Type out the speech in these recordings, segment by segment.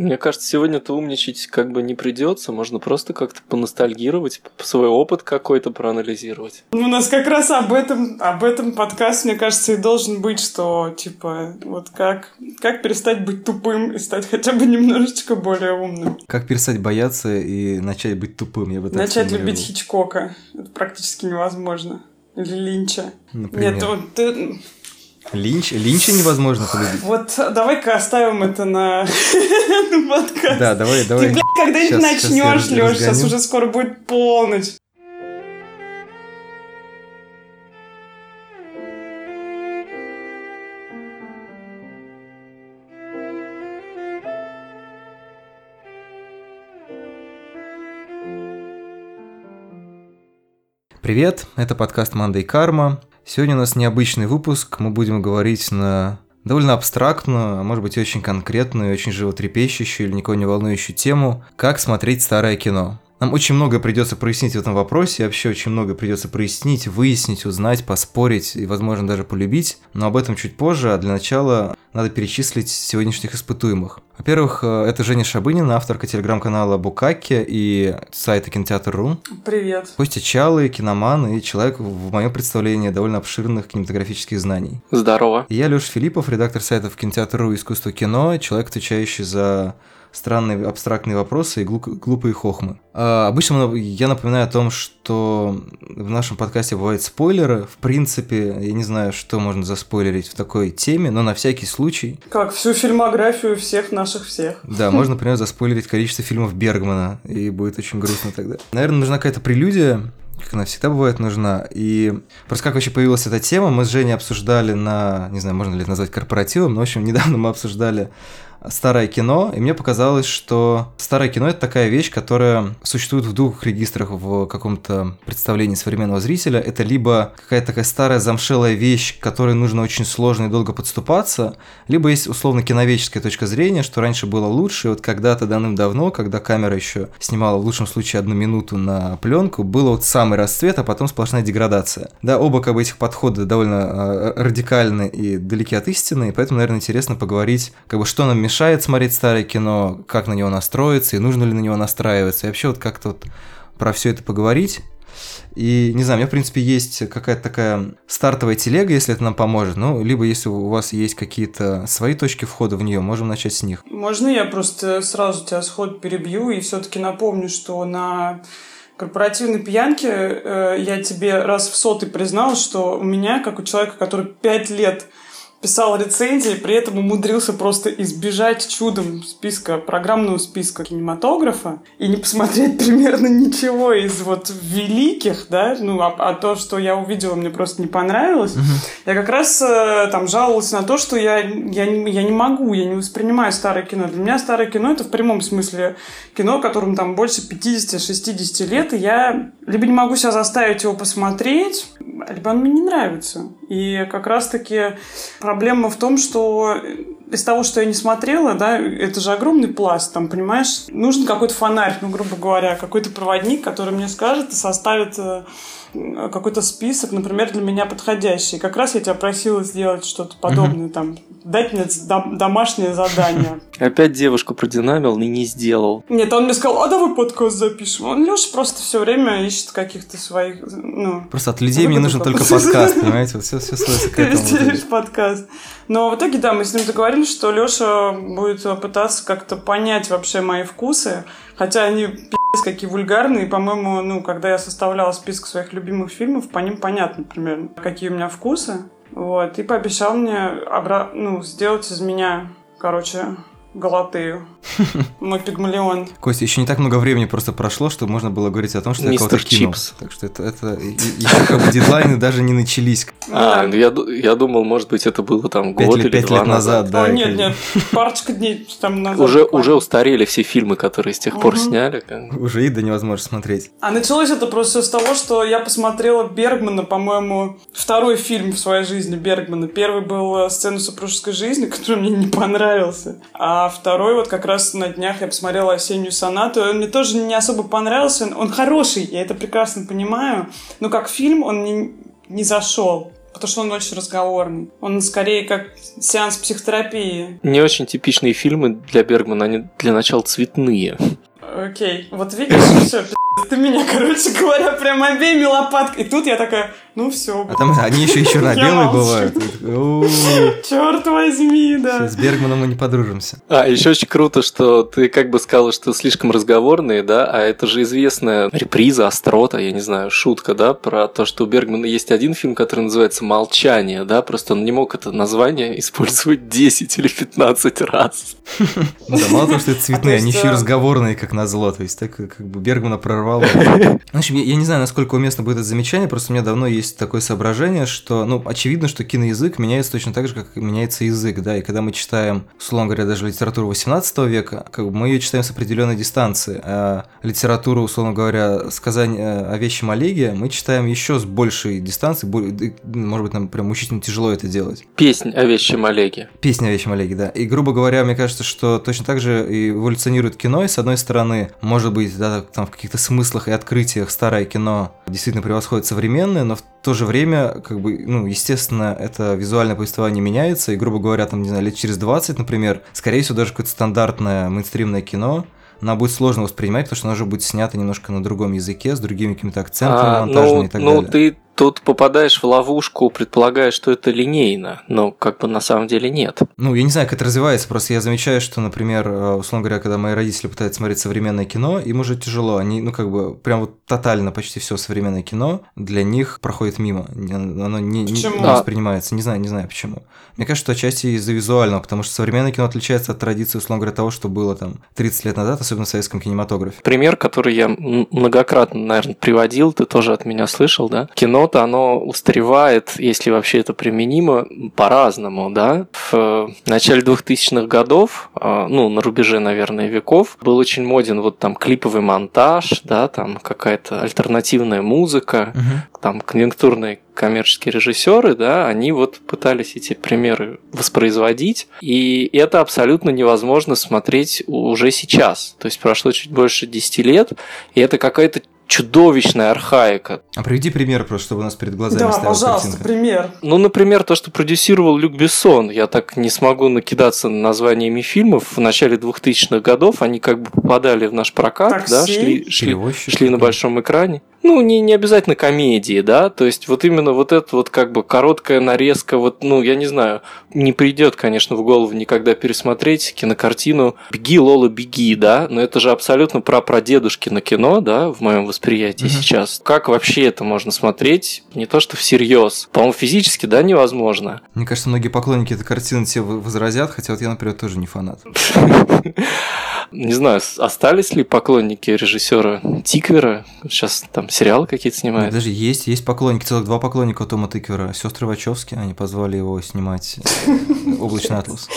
Мне кажется, сегодня-то умничать как бы не придется, можно просто как-то поностальгировать, свой опыт какой-то проанализировать. Ну, у нас как раз об этом, об этом подкаст, мне кажется, и должен быть, что, типа, вот как, как перестать быть тупым и стать хотя бы немножечко более умным. Как перестать бояться и начать быть тупым, я бы так Начать любить Хичкока. Это практически невозможно. Или Линча. Например. Нет, вот ты... Линч? Линча невозможно полюбить. Вот давай-ка оставим это на подкаст. Да, давай, давай. Ты, блядь, когда-нибудь начнешь, Лёш, сейчас уже скоро будет полночь. Привет, это подкаст Мандай Карма. Сегодня у нас необычный выпуск. Мы будем говорить на довольно абстрактную, а может быть очень конкретную, очень животрепещущую или никого не волнующую тему «Как смотреть старое кино». Нам очень много придется прояснить в этом вопросе, вообще очень много придется прояснить, выяснить, узнать, поспорить и, возможно, даже полюбить, но об этом чуть позже, а для начала надо перечислить сегодняшних испытуемых. Во-первых, э, это Женя Шабынина, авторка телеграм-канала Букаки и сайта Кинотеатр.ру. Привет. Костя Чалы, киноман и человек, в моем представлении, довольно обширных кинематографических знаний. Здорово. И я Леша Филиппов, редактор сайтов Кинотеатр.ру «Искусство кино», человек, отвечающий за странные абстрактные вопросы и глупые хохмы. А, обычно я напоминаю о том, что в нашем подкасте бывают спойлеры. В принципе, я не знаю, что можно заспойлерить в такой теме, но на всякий случай. Как всю фильмографию всех наших всех. Да, можно, например, заспойлерить количество фильмов Бергмана, и будет очень грустно тогда. Наверное, нужна какая-то прелюдия, как она всегда бывает нужна. И просто как вообще появилась эта тема, мы с Женей обсуждали на, не знаю, можно ли это назвать корпоративом, но, в общем, недавно мы обсуждали старое кино, и мне показалось, что старое кино это такая вещь, которая существует в двух регистрах в каком-то представлении современного зрителя. Это либо какая-то такая старая замшелая вещь, к которой нужно очень сложно и долго подступаться, либо есть условно киновеческая точка зрения, что раньше было лучше, и вот когда-то давным-давно, когда камера еще снимала в лучшем случае одну минуту на пленку, было вот самый расцвет, а потом сплошная деградация. Да, оба как бы этих подхода довольно э, радикальны и далеки от истины, и поэтому, наверное, интересно поговорить, как бы что нам мешает смотреть старое кино, как на него настроиться, и нужно ли на него настраиваться, и вообще вот как-то вот про все это поговорить. И, не знаю, у меня, в принципе, есть какая-то такая стартовая телега, если это нам поможет. Ну, либо если у вас есть какие-то свои точки входа в нее, можем начать с них. Можно я просто сразу тебя сход перебью и все-таки напомню, что на корпоративной пьянке э, я тебе раз в сотый признал, что у меня, как у человека, который пять лет писал рецензии, при этом умудрился просто избежать чудом списка, программного списка кинематографа и не посмотреть примерно ничего из вот великих, да, ну, а, а то, что я увидела, мне просто не понравилось. Угу. Я как раз э, там жаловалась на то, что я, я, не, я не могу, я не воспринимаю старое кино. Для меня старое кино это в прямом смысле кино, которому там больше 50-60 лет, и я либо не могу себя заставить его посмотреть, либо он мне не нравится. И как раз-таки проблема в том, что из того, что я не смотрела, да, это же огромный пласт, там, понимаешь, нужен какой-то фонарь, ну, грубо говоря, какой-то проводник, который мне скажет и составит э, какой-то список, например, для меня подходящий. Как раз я тебя просила сделать что-то подобное, угу. там, дать мне домашнее задание. Опять девушку продинамил и не сделал. Нет, он мне сказал, а давай подкаст запишем. Он Леша просто все время ищет каких-то своих, ну... Просто от людей мне нужен только подкаст, понимаете? Вот все, все сводится к этому. подкаст. Но в итоге, да, мы с ним договорились, что Леша будет пытаться как-то понять вообще мои вкусы, хотя они пи***ц какие вульгарные, по-моему, ну, когда я составляла список своих любимых фильмов, по ним понятно примерно, какие у меня вкусы. Вот, и пообещал мне обра... ну, сделать из меня, короче, Галатею. Мой пигмалион. Костя, еще не так много времени просто прошло, чтобы можно было говорить о том, что Мистер я кого-то кинул. Чипс. Так что это, это еще как бы дедлайны даже не начались. А, ну я, я думал, может быть, это было там год или пять два лет назад. да. О, нет, нет, парочка дней там назад. Уже, уже устарели все фильмы, которые с тех пор сняли. Уже и да невозможно смотреть. А началось это просто с того, что я посмотрела Бергмана, по-моему, второй фильм в своей жизни Бергмана. Первый был «Сцену супружеской жизни», который мне не понравился. А а второй вот как раз на днях я посмотрела «Осеннюю сонату». Он мне тоже не особо понравился. Он хороший, я это прекрасно понимаю. Но как фильм он не, не зашел. Потому что он очень разговорный. Он скорее как сеанс психотерапии. Не очень типичные фильмы для Бергмана, они для начала цветные. Окей, вот видишь, все, ты меня, короче говоря, прям обеими лопатками. И тут я такая, ну все. А там они еще и черно-белые бывают. Черт возьми, да. С Бергманом мы не подружимся. А, еще очень круто, что ты как бы сказал, что слишком разговорные, да, а это же известная реприза, острота, я не знаю, шутка, да, про то, что у Бергмана есть один фильм, который называется «Молчание», да, просто он не мог это название использовать 10 или 15 раз. Да, мало того, что это цветные, они еще и разговорные, как назло, то есть так как бы Бергмана прорвало. В общем, я не знаю, насколько уместно будет это замечание, просто у меня давно есть такое соображение, что, ну, очевидно, что киноязык меняется точно так же, как меняется язык, да, и когда мы читаем, условно говоря, даже литературу 18 века, как бы мы ее читаем с определенной дистанции, а литературу, условно говоря, сказание о вещем Олеге мы читаем еще с большей дистанции, может быть, нам прям мучительно тяжело это делать. Песнь о вещем Олеге. Песня о вещем Олеге, да. И, грубо говоря, мне кажется, что точно так же эволюционирует кино, и, с одной стороны, может быть, да, там в каких-то смыслах и открытиях старое кино действительно превосходит современное, но в то же время, как бы, ну, естественно, это визуальное повествование меняется, и, грубо говоря, там, не знаю, лет через 20, например, скорее всего, даже какое-то стандартное мейнстримное кино, нам будет сложно воспринимать, потому что оно уже будет снято немножко на другом языке, с другими какими-то акцентами а, монтажными ну, и так ну, далее. Ну, ты тут попадаешь в ловушку, предполагая, что это линейно, но как бы на самом деле нет. Ну, я не знаю, как это развивается, просто я замечаю, что, например, э, условно говоря, когда мои родители пытаются смотреть современное кино, им уже тяжело, они, ну, как бы, прям вот тотально почти все современное кино для них проходит мимо, оно не, не, не воспринимается, не знаю, не знаю почему. Мне кажется, что отчасти из-за визуального, потому что современное кино отличается от традиции, условно говоря, того, что было там 30 лет назад, особенно в советском кинематографе. Пример, который я многократно, наверное, приводил, ты тоже от меня слышал, да? Кино-то, оно устаревает, если вообще это применимо, по-разному, да. В начале 2000-х годов, а, ну, на рубеже, наверное, веков, был очень моден вот там клиповый монтаж, да, там какая-то альтернативная музыка, угу. там конъюнктурные коммерческие режиссеры, да, они вот пытались эти примеры воспроизводить, и это абсолютно невозможно смотреть уже сейчас. То есть прошло чуть больше 10 лет, и это какая-то чудовищная архаика. А приведи пример просто, чтобы у нас перед глазами Да, пожалуйста, картинка. пример. Ну, например, то, что продюсировал Люк Бессон. Я так не смогу накидаться названиями фильмов. В начале 2000-х годов они как бы попадали в наш прокат, Такси. да, шли, шли, шли на большом экране ну, не, не обязательно комедии, да, то есть вот именно вот это вот как бы короткая нарезка, вот, ну, я не знаю, не придет, конечно, в голову никогда пересмотреть кинокартину «Беги, Лола, беги», да, но это же абсолютно про на кино, да, в моем восприятии mm-hmm. сейчас. Как вообще это можно смотреть? Не то, что всерьез. По-моему, физически, да, невозможно. Мне кажется, многие поклонники этой картины тебе возразят, хотя вот я, например, тоже не фанат. Не знаю, остались ли поклонники режиссера Тиквера? Сейчас там сериалы какие-то снимают. Даже есть, есть поклонники, целых два поклонника Тома Тиквера. Сестры Вачовски, они позвали его снимать «Облачный атлас»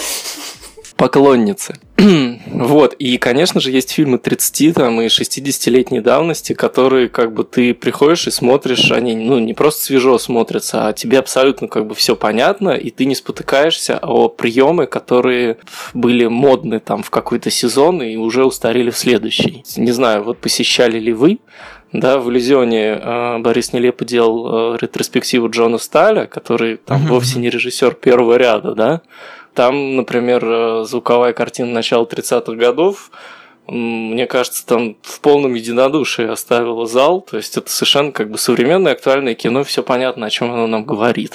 поклонницы. вот, и, конечно же, есть фильмы 30 там, и 60-летней давности, которые как бы ты приходишь и смотришь, они ну, не просто свежо смотрятся, а тебе абсолютно как бы все понятно, и ты не спотыкаешься о приемы, которые были модны там в какой-то сезон и уже устарели в следующий. Не знаю, вот посещали ли вы да, в «Иллюзионе» э, Борис Нелепо делал э, ретроспективу Джона Сталя, который там вовсе не режиссер первого ряда, да, там, например, э, звуковая картина начала 30-х годов, мне кажется, там в полном единодушии оставила зал. То есть это совершенно как бы современное актуальное кино, все понятно, о чем оно нам говорит.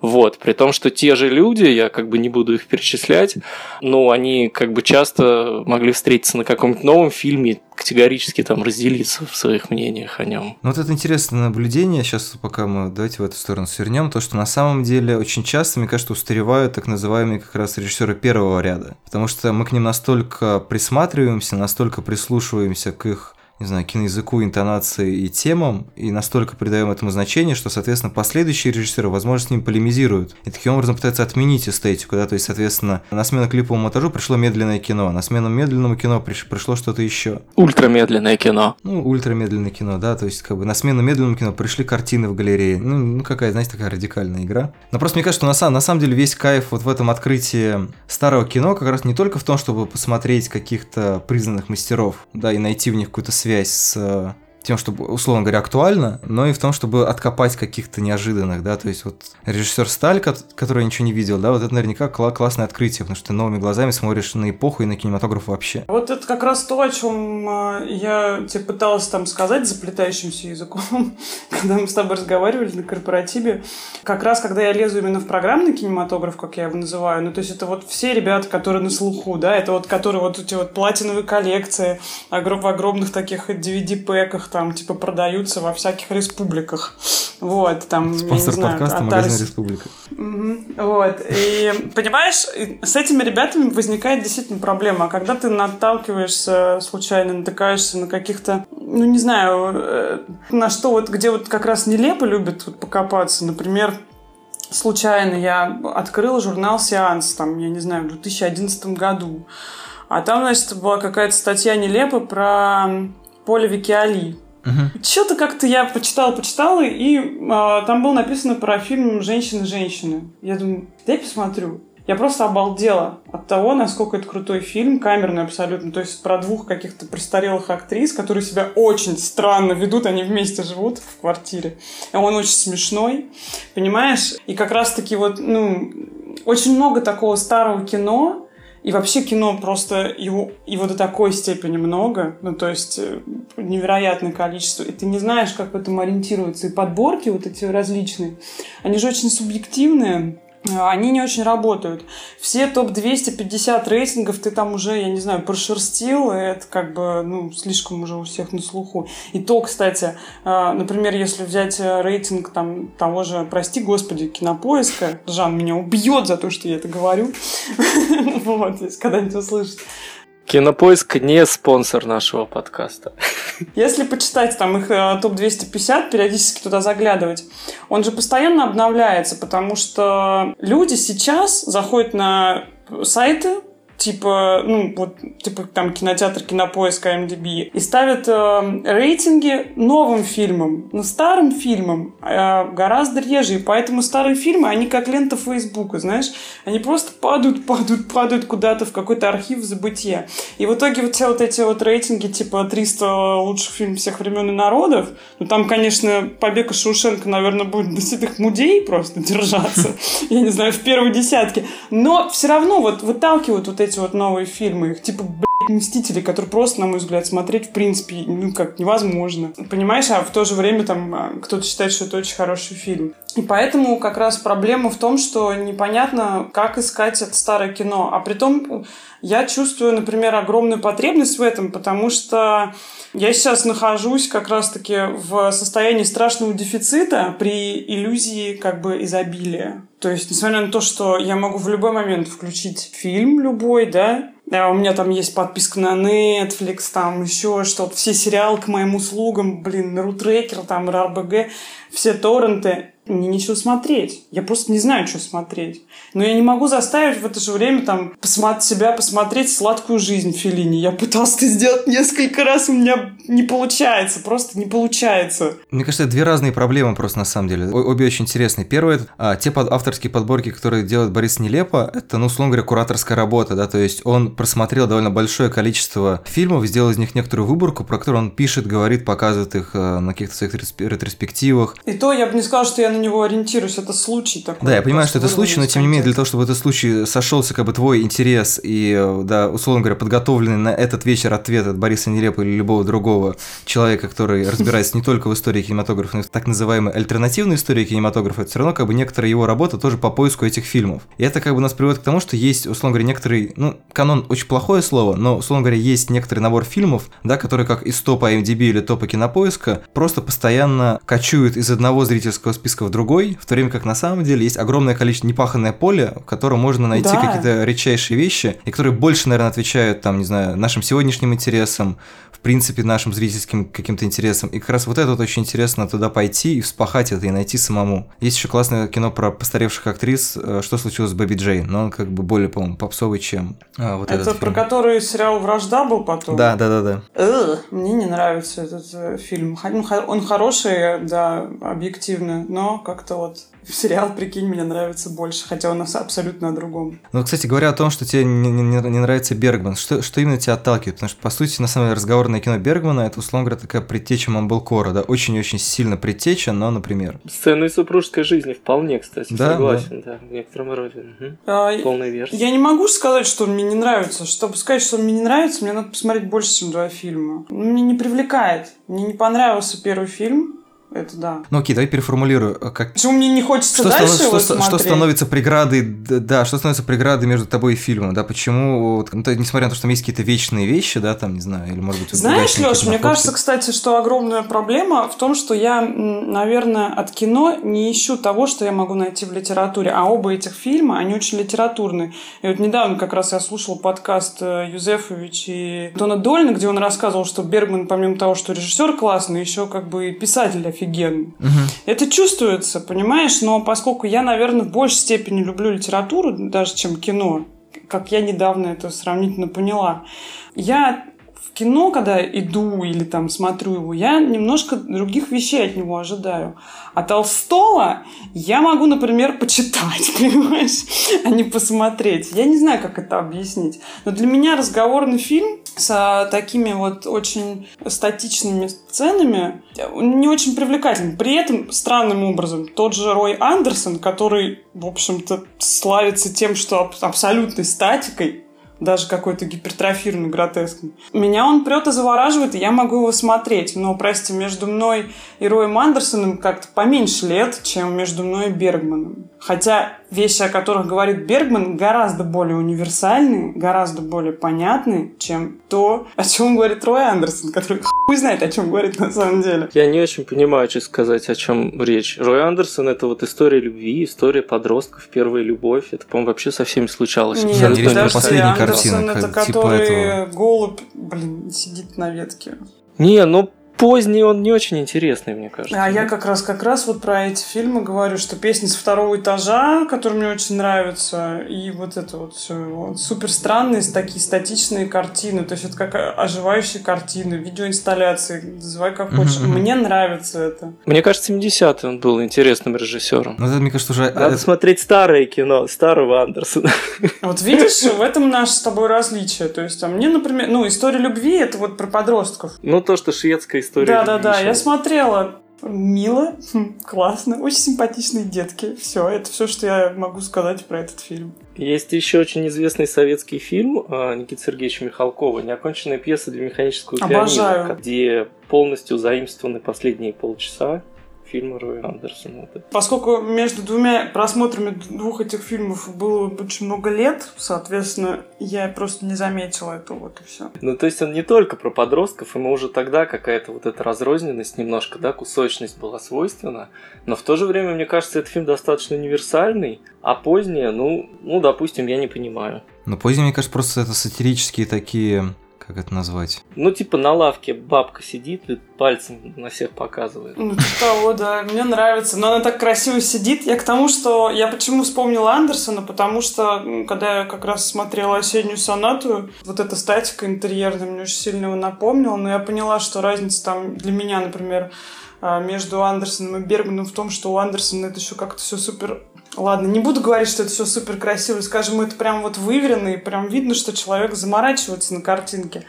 Вот, при том, что те же люди, я как бы не буду их перечислять, но они как бы часто могли встретиться на каком-нибудь новом фильме, категорически там разделиться в своих мнениях о нем. Ну вот это интересное наблюдение, сейчас пока мы давайте в эту сторону свернем, то, что на самом деле очень часто, мне кажется, устаревают так называемые как раз режиссеры первого ряда, потому что мы к ним настолько присматриваемся, настолько прислушиваемся к их не знаю, киноязыку, интонации и темам, и настолько придаем этому значение, что, соответственно, последующие режиссеры, возможно, с ним полемизируют. И таким образом пытаются отменить эстетику, да, то есть, соответственно, на смену клиповому монтажу пришло медленное кино, на смену медленному кино пришло что-то еще. Ультрамедленное кино. Ну, ультрамедленное кино, да, то есть, как бы на смену медленному кино пришли картины в галерее. Ну, ну какая, знаете, такая радикальная игра. Но просто мне кажется, что на, самом, на самом деле весь кайф вот в этом открытии старого кино как раз не только в том, чтобы посмотреть каких-то признанных мастеров, да, и найти в них какую-то связь с э, тем, чтобы, условно говоря, актуально, но и в том, чтобы откопать каких-то неожиданных, да, то есть вот режиссер Сталь, который ничего не видел, да, вот это наверняка кла- классное открытие, потому что ты новыми глазами смотришь на эпоху и на кинематограф вообще. Вот это как раз то, о чем э, я тебе пыталась там сказать заплетающимся языком, когда мы с тобой разговаривали на корпоративе. Как раз, когда я лезу именно в программный кинематограф, как я его называю, ну, то есть это вот все ребята, которые на слуху, да, это вот которые вот эти вот платиновые коллекции в огромных таких DVD-пэках там, типа, продаются во всяких республиках. Вот, там, Спонсор я не знаю, подкаста «Магазин Республика». Угу. Вот, и, понимаешь, с этими ребятами возникает действительно проблема. А когда ты наталкиваешься случайно, натыкаешься на каких-то, ну, не знаю, э, на что вот, где вот как раз нелепо любят вот покопаться, например, случайно я открыла журнал «Сеанс», там, я не знаю, в 2011 году. А там, значит, была какая-то статья нелепо про Поле Викиали. Угу. Что-то как-то я почитала, почитала, и э, там было написано про фильм «Женщины-женщины». Я думаю, дай посмотрю. Я просто обалдела от того, насколько это крутой фильм, камерный абсолютно. То есть про двух каких-то престарелых актрис, которые себя очень странно ведут, они вместе живут в квартире. И он очень смешной, понимаешь? И как раз-таки вот, ну, очень много такого старого кино, и вообще кино просто его, его до такой степени много, ну то есть э, невероятное количество, и ты не знаешь, как в этом ориентироваться. И подборки вот эти различные, они же очень субъективные, они не очень работают. Все топ-250 рейтингов ты там уже, я не знаю, прошерстил, и это как бы, ну, слишком уже у всех на слуху. И то, кстати, а, например, если взять э, рейтинг там того же, прости господи, кинопоиска, Жан меня убьет за то, что я это говорю, вот, если когда-нибудь услышит. Кинопоиск не спонсор нашего подкаста. Если почитать там их э, топ-250, периодически туда заглядывать, он же постоянно обновляется, потому что люди сейчас заходят на сайты типа, ну, вот, типа там кинотеатр, кинопоиск, IMDb, и ставят э, рейтинги новым фильмам, но старым фильмам э, гораздо реже, и поэтому старые фильмы, они как лента Фейсбука, знаешь, они просто падают, падают, падают куда-то в какой-то архив забытия. И в итоге вот все вот эти вот рейтинги, типа 300 лучших фильмов всех времен и народов, ну, там, конечно, «Побег из Шоушенка», наверное, будет до святых мудей просто держаться, я не знаю, в первой десятке, но все равно вот выталкивают вот эти эти вот новые фильмы, их типа, Мстители, которые просто, на мой взгляд, смотреть в принципе, ну, как невозможно. Понимаешь, а в то же время там а, кто-то считает, что это очень хороший фильм. И поэтому как раз проблема в том, что непонятно, как искать это старое кино. А при том я чувствую, например, огромную потребность в этом, потому что я сейчас нахожусь как раз-таки в состоянии страшного дефицита при иллюзии как бы изобилия. То есть, несмотря на то, что я могу в любой момент включить фильм любой, да, у меня там есть подписка на Netflix, там еще что-то, все сериалы к моим услугам, блин, Рутрекер, там, РБГ, все торренты мне нечего смотреть. Я просто не знаю, что смотреть. Но я не могу заставить в это же время там посмотреть себя посмотреть сладкую жизнь Филини. Я пытался это сделать несколько раз, у меня не получается, просто не получается. Мне кажется, это две разные проблемы просто на самом деле. Обе очень интересные. Первое, а, те под, авторские подборки, которые делает Борис Нелепо, это, ну, условно говоря, кураторская работа, да, то есть он просмотрел довольно большое количество фильмов, сделал из них некоторую выборку, про которую он пишет, говорит, показывает их э, на каких-то своих ретроспективах. И то я бы не сказал, что я на него ориентируюсь, это случай такой. Да, я понимаю, что это случай, но тем не менее, для того, чтобы этот случай сошелся как бы твой интерес и, да, условно говоря, подготовленный на этот вечер ответ от Бориса Нелепа или любого другого человека, который разбирается не только в истории кинематографа, но и в так называемой альтернативной истории кинематографа, это все равно как бы некоторая его работа тоже по поиску этих фильмов. И это как бы нас приводит к тому, что есть, условно говоря, некоторый, ну, канон очень плохое слово, но, условно говоря, есть некоторый набор фильмов, да, которые как из топа IMDb или топа кинопоиска просто постоянно кочуют из одного зрительского списка в другой, в то время как на самом деле есть огромное количество непаханное поле, в котором можно найти да. какие-то редчайшие вещи, и которые больше, наверное, отвечают, там, не знаю, нашим сегодняшним интересам, принципе, нашим зрительским каким-то интересам. И как раз вот это вот очень интересно туда пойти и вспахать это, и найти самому. Есть еще классное кино про постаревших актрис э, «Что случилось с Бэби Джей», но он как бы более, по-моему, попсовый, чем а, вот это этот про который сериал «Вражда» был потом? Да, да, да, да. Мне не нравится этот э, фильм. Он хороший, да, объективно, но как-то вот сериал, прикинь, мне нравится больше, хотя он абсолютно о другом. Ну, кстати, говоря о том, что тебе не, не, не нравится Бергман, что, что именно тебя отталкивает? Потому что, по сути, на самом деле, разговорное кино Бергмана – это, условно говоря, такая предтеча Мамблкора, да, очень-очень сильно предтеча, но, например… Сцены супружеской жизни вполне, кстати, да, согласен, да. да, в некотором роде. Угу. А, Полная версия. Я не могу сказать, что он мне не нравится. Чтобы сказать, что он мне не нравится, мне надо посмотреть больше, чем два фильма. Он меня не привлекает. Мне не понравился первый фильм. Это да. Ну окей, давай переформулирую. А как... Почему мне не хочется что дальше станов... что, смотреть? что становится преградой, да, что становится преградой между тобой и фильмом, да, почему, вот, ну, несмотря на то, что там есть какие-то вечные вещи, да, там, не знаю, или, может быть, Знаешь, Леш, мне кажется, кстати, что огромная проблема в том, что я, наверное, от кино не ищу того, что я могу найти в литературе, а оба этих фильма, они очень литературные. И вот недавно как раз я слушал подкаст э, Юзефович и Дона Дольна, где он рассказывал, что Бергман, помимо того, что режиссер классный, еще как бы и писатель офигенный. Угу. Это чувствуется, понимаешь? Но поскольку я, наверное, в большей степени люблю литературу, даже чем кино, как я недавно это сравнительно поняла, я кино, когда иду или там смотрю его, я немножко других вещей от него ожидаю. А Толстого я могу, например, почитать, понимаешь, а не посмотреть. Я не знаю, как это объяснить. Но для меня разговорный фильм с такими вот очень статичными сценами не очень привлекательный. При этом, странным образом, тот же Рой Андерсон, который, в общем-то, славится тем, что абсолютной статикой, даже какой-то гипертрофированный, гротескный. Меня он прет и завораживает, и я могу его смотреть. Но, прости, между мной и Роем Андерсоном как-то поменьше лет, чем между мной и Бергманом. Хотя вещи, о которых говорит Бергман, гораздо более универсальные, гораздо более понятные, чем то, о чем говорит Рой Андерсон, который хуй знает, о чем говорит на самом деле. Я не очень понимаю, что сказать, о чем речь. Рой Андерсон это вот история любви, история подростков, первая любовь. Это, по-моему, вообще со всеми случалось. Нет, Абсолютно подожди, последняя Андерсон картина, это типа который этого. голубь, блин, сидит на ветке. Не, ну поздний он не очень интересный, мне кажется. А я как раз как раз вот про эти фильмы говорю, что песня с второго этажа, которая мне очень нравится, и вот это вот все вот, супер странные такие статичные картины, то есть это как оживающие картины, видеоинсталляции, называй как хочешь. Мгм. Мне нравится это. Мне кажется, 70-й он был интересным режиссером. Ну, это, мне кажется, уже... Надо это- смотреть старое кино, старого Андерсона. Вот видишь, в этом наше с тобой различие. То есть, а мне, например, ну, история любви это вот про подростков. Ну, то, что шведская история. Да, да, да. Я смотрела. Мило, хм, классно, очень симпатичные детки. Все, это все, что я могу сказать про этот фильм. Есть еще очень известный советский фильм а, Никиты Сергеевича Михалкова «Неоконченная пьеса для механического Обожаю. пианино», где полностью заимствованы последние полчаса фильма Роя Андерсона. Это. Поскольку между двумя просмотрами двух этих фильмов было очень много лет, соответственно, я просто не заметила этого, вот и все. Ну, то есть он не только про подростков, ему уже тогда какая-то вот эта разрозненность немножко, да, кусочность была свойственна, но в то же время, мне кажется, этот фильм достаточно универсальный, а позднее, ну, ну, допустим, я не понимаю. Ну, позднее, мне кажется, просто это сатирические такие... Как это назвать? Ну, типа на лавке бабка сидит и пальцем на всех показывает. Ну, типа того, да, мне нравится. Но она так красиво сидит. Я к тому, что... Я почему вспомнила Андерсона? Потому что, когда я как раз смотрела «Осеннюю сонату», вот эта статика интерьерная мне очень сильно его напомнила. Но я поняла, что разница там для меня, например, между Андерсоном и Бергманом в том, что у Андерсона это еще как-то все супер... Ладно, не буду говорить, что это все супер красиво. Скажем, это прям вот выверено, и прям видно, что человек заморачивается на картинке.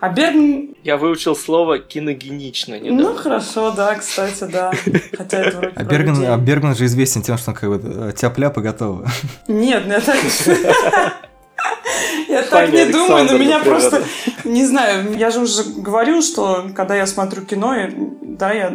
А Бергман Я выучил слово киногенично ну, недавно. хорошо, да, кстати, да. Хотя это вроде А Бергман, людей. а Бергман же известен тем, что он как бы э, тяп-ляп и готово. Нет, ну я так... Я так не думаю, но меня просто... Не знаю, я же уже говорил, что когда я смотрю кино, да, я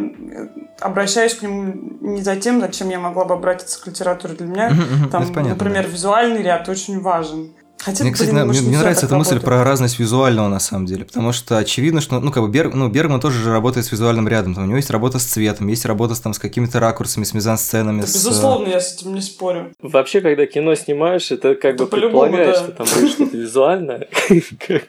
обращаюсь к нему не за тем, зачем я могла бы обратиться к литературе. Для меня, там, например, визуальный ряд очень важен. Хотя, Мне, кстати, блин, на- может, мне, не мне нравится эта мысль работает. про разность визуального на самом деле, потому что очевидно, что, ну, как бы Берг, ну, Бергман тоже же работает с визуальным рядом, там, у него есть работа с цветом, есть работа с, там, с какими-то ракурсами, с мизансценами. Да, с, э, Безусловно, я с этим не спорю. Вообще, когда кино снимаешь, это как Да бы по-любому, предполагаешь, да. что там будет что-то визуальное.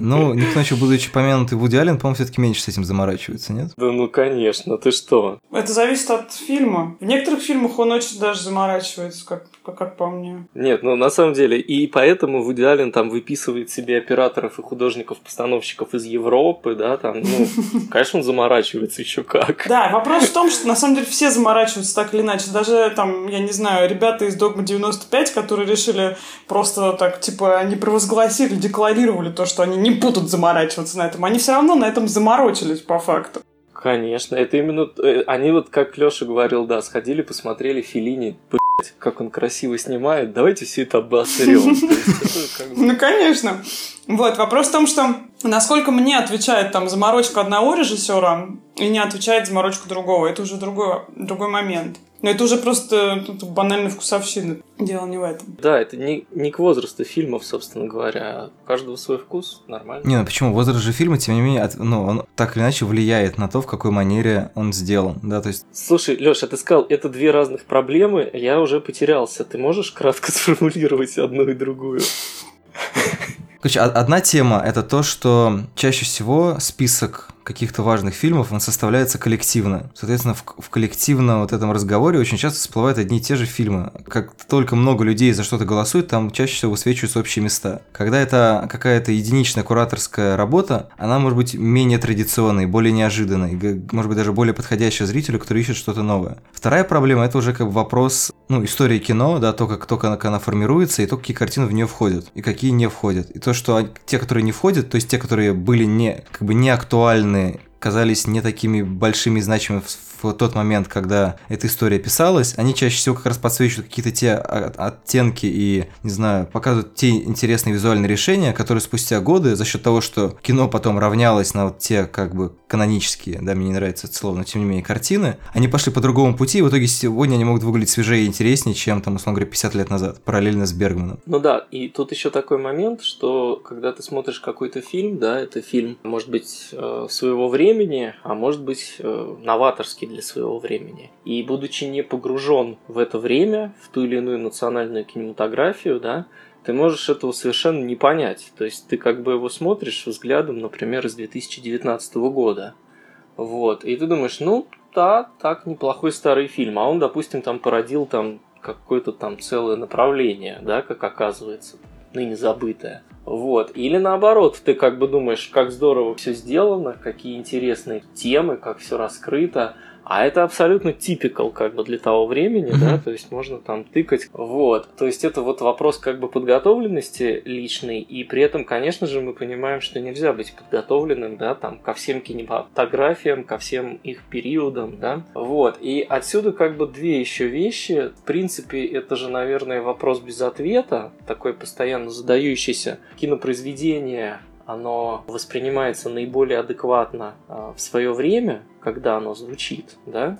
Ну, никто еще, будучи помянутый Вуди Аллен, по-моему, все-таки меньше с этим заморачивается, нет? Да ну, конечно, ты что? Это зависит от фильма. В некоторых фильмах он очень даже заморачивается, как, как, по мне. Нет, ну на самом деле, и поэтому Вуди Аллен там выписывает себе операторов и художников-постановщиков из Европы, да, там, ну, конечно, он заморачивается еще как. Да, вопрос в том, что на самом деле все заморачиваются так или иначе. Даже там, я не знаю, ребята из Догма 95, которые решили просто так, типа, они провозгласили, декларировали то, что они не будут заморачиваться на этом. Они все равно на этом заморочились по факту. Конечно, это именно... э, Они вот, как Леша говорил, да, сходили, посмотрели Филини, блядь, как он красиво снимает, давайте все это обосрем. Ну, конечно. Вот, вопрос в том, что насколько мне отвечает там заморочка одного режиссера и не отвечает заморочка другого. Это уже другой, другой момент. Но это уже просто ну, тут банальная вкусовщина. Дело не в этом. Да, это не, не к возрасту фильмов, собственно говоря. а У каждого свой вкус, нормально. Не, ну почему? Возраст же фильма, тем не менее, от- ну, он так или иначе влияет на то, в какой манере он сделан, да, то есть... Слушай, Леша, ты сказал, это две разных проблемы, я уже потерялся. Ты можешь кратко сформулировать одну и другую? Короче, од- одна тема – это то, что чаще всего список каких-то важных фильмов, он составляется коллективно. Соответственно, в, в коллективном вот этом разговоре очень часто всплывают одни и те же фильмы. Как только много людей за что-то голосуют, там чаще всего высвечиваются общие места. Когда это какая-то единичная кураторская работа, она может быть менее традиционной, более неожиданной, может быть даже более подходящая зрителю, который ищет что-то новое. Вторая проблема – это уже как бы вопрос, ну, истории кино, да, то, как только она, она формируется, и то, какие картины в нее входят, и какие не входят. И то, что те, которые не входят, то есть те, которые были не, как бы не актуальны, казались не такими большими значимыми в, тот момент, когда эта история писалась, они чаще всего как раз подсвечивают какие-то те оттенки и, не знаю, показывают те интересные визуальные решения, которые спустя годы, за счет того, что кино потом равнялось на вот те, как бы, канонические, да, мне не нравится это слово, но тем не менее, картины, они пошли по другому пути, и в итоге сегодня они могут выглядеть свежее и интереснее, чем, там, условно говоря, 50 лет назад, параллельно с Бергманом. Ну да, и тут еще такой момент, что когда ты смотришь какой-то фильм, да, это фильм, может быть, э, своего времени, а может быть, э, новаторский для своего времени. И будучи не погружен в это время, в ту или иную национальную кинематографию, да, ты можешь этого совершенно не понять. То есть ты как бы его смотришь взглядом, например, из 2019 года. Вот. И ты думаешь, ну, да, так, неплохой старый фильм. А он, допустим, там породил там какое-то там целое направление, да, как оказывается, ныне забытое. Вот. Или наоборот, ты как бы думаешь, как здорово все сделано, какие интересные темы, как все раскрыто. А это абсолютно типикал как бы для того времени, да, Мгм. то есть можно там тыкать. Вот. То есть это вот вопрос как бы подготовленности личной, и при этом, конечно же, мы понимаем, что нельзя быть подготовленным, да, там, ко всем кинематографиям, ко всем их периодам, да. Вот. И отсюда как бы две еще вещи. В принципе, это же, наверное, вопрос без ответа, такой постоянно задающийся. Кинопроизведение оно воспринимается наиболее адекватно а, в свое время, когда оно звучит, да,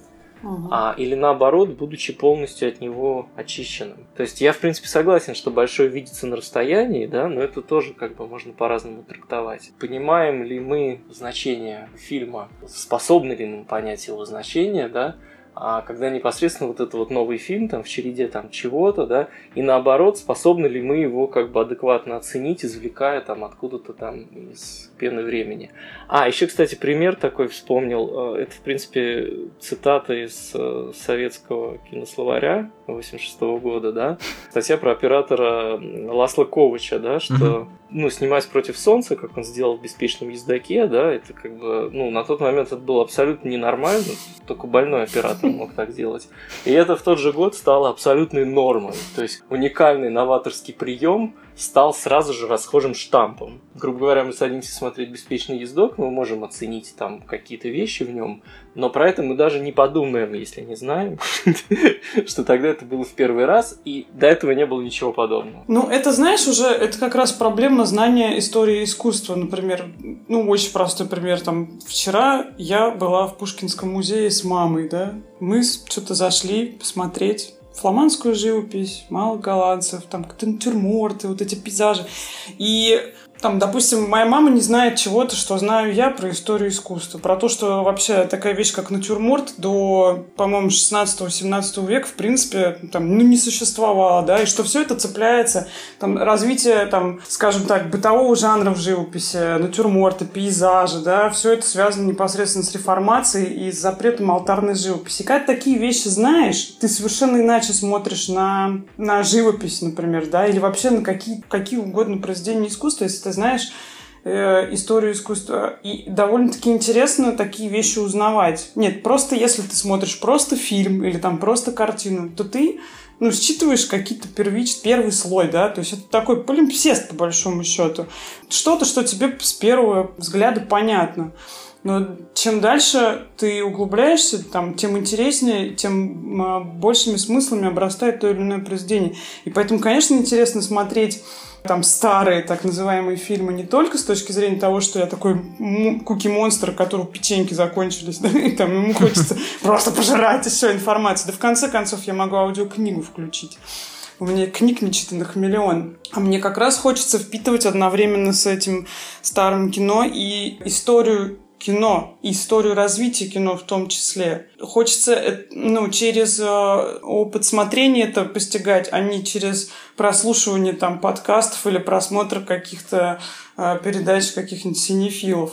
а, или наоборот, будучи полностью от него очищенным. То есть я, в принципе, согласен, что большое видится на расстоянии, да, но это тоже как бы можно по-разному трактовать. Понимаем ли мы значение фильма, способны ли мы понять его значение, да, а когда непосредственно вот это вот новый фильм там в череде там чего-то, да, и наоборот, способны ли мы его как бы адекватно оценить, извлекая там откуда-то там из пены времени. А, еще, кстати, пример такой вспомнил. Э, Это, в принципе, цитата из э, советского кинословаря 86 года, да. Статья про оператора Ласла Ковача, да, что, ну, снимаясь против солнца, как он сделал в «Беспечном ездаке», да, это как бы, ну, на тот момент это было абсолютно ненормально, только больной оператор мог так делать. И это в тот же год стало абсолютной нормой. То есть уникальный новаторский прием стал сразу же расхожим штампом. Грубо говоря, мы садимся смотреть «Беспечный ездок», мы можем оценить там какие-то вещи в нем, но про это мы даже не подумаем, если не знаем, что тогда это было в первый раз, и до этого не было ничего подобного. Ну, это, знаешь, уже это как раз проблема знания истории искусства. Например, ну, очень простой пример. Там, вчера я была в Пушкинском музее с мамой, да. Мы что-то зашли посмотреть фламандскую живопись, мало голландцев, там натюрморты, вот эти пейзажи. И там, допустим, моя мама не знает чего-то, что знаю я про историю искусства. Про то, что вообще такая вещь, как натюрморт, до, по-моему, 16-17 века, в принципе, там, ну, не существовало, да, и что все это цепляется, там, развитие, там, скажем так, бытового жанра в живописи, натюрморта, пейзажа, да, все это связано непосредственно с реформацией и с запретом алтарной живописи. Когда такие вещи знаешь, ты совершенно иначе смотришь на, на живопись, например, да, или вообще на какие, какие угодно произведения искусства, если ты знаешь э, историю искусства. И довольно-таки интересно такие вещи узнавать. Нет, просто если ты смотришь просто фильм или там просто картину, то ты ну, считываешь какие-то первич, первый слой, да, то есть это такой полимпсест, по большому счету. Что-то, что тебе с первого взгляда понятно. Но чем дальше ты углубляешься, там, тем интереснее, тем а, большими смыслами обрастает то или иное произведение. И поэтому, конечно, интересно смотреть там старые так называемые фильмы не только с точки зрения того, что я такой куки-монстр, которого печеньки закончились, да, и там ему хочется просто пожирать и все информацию. Да в конце концов я могу аудиокнигу включить. У меня книг нечитанных миллион. А мне как раз хочется впитывать одновременно с этим старым кино и историю кино, историю развития кино в том числе. Хочется э, ну, через э, опыт смотрения это постигать, а не через прослушивание там подкастов или просмотр каких-то э, передач каких-нибудь синефилов.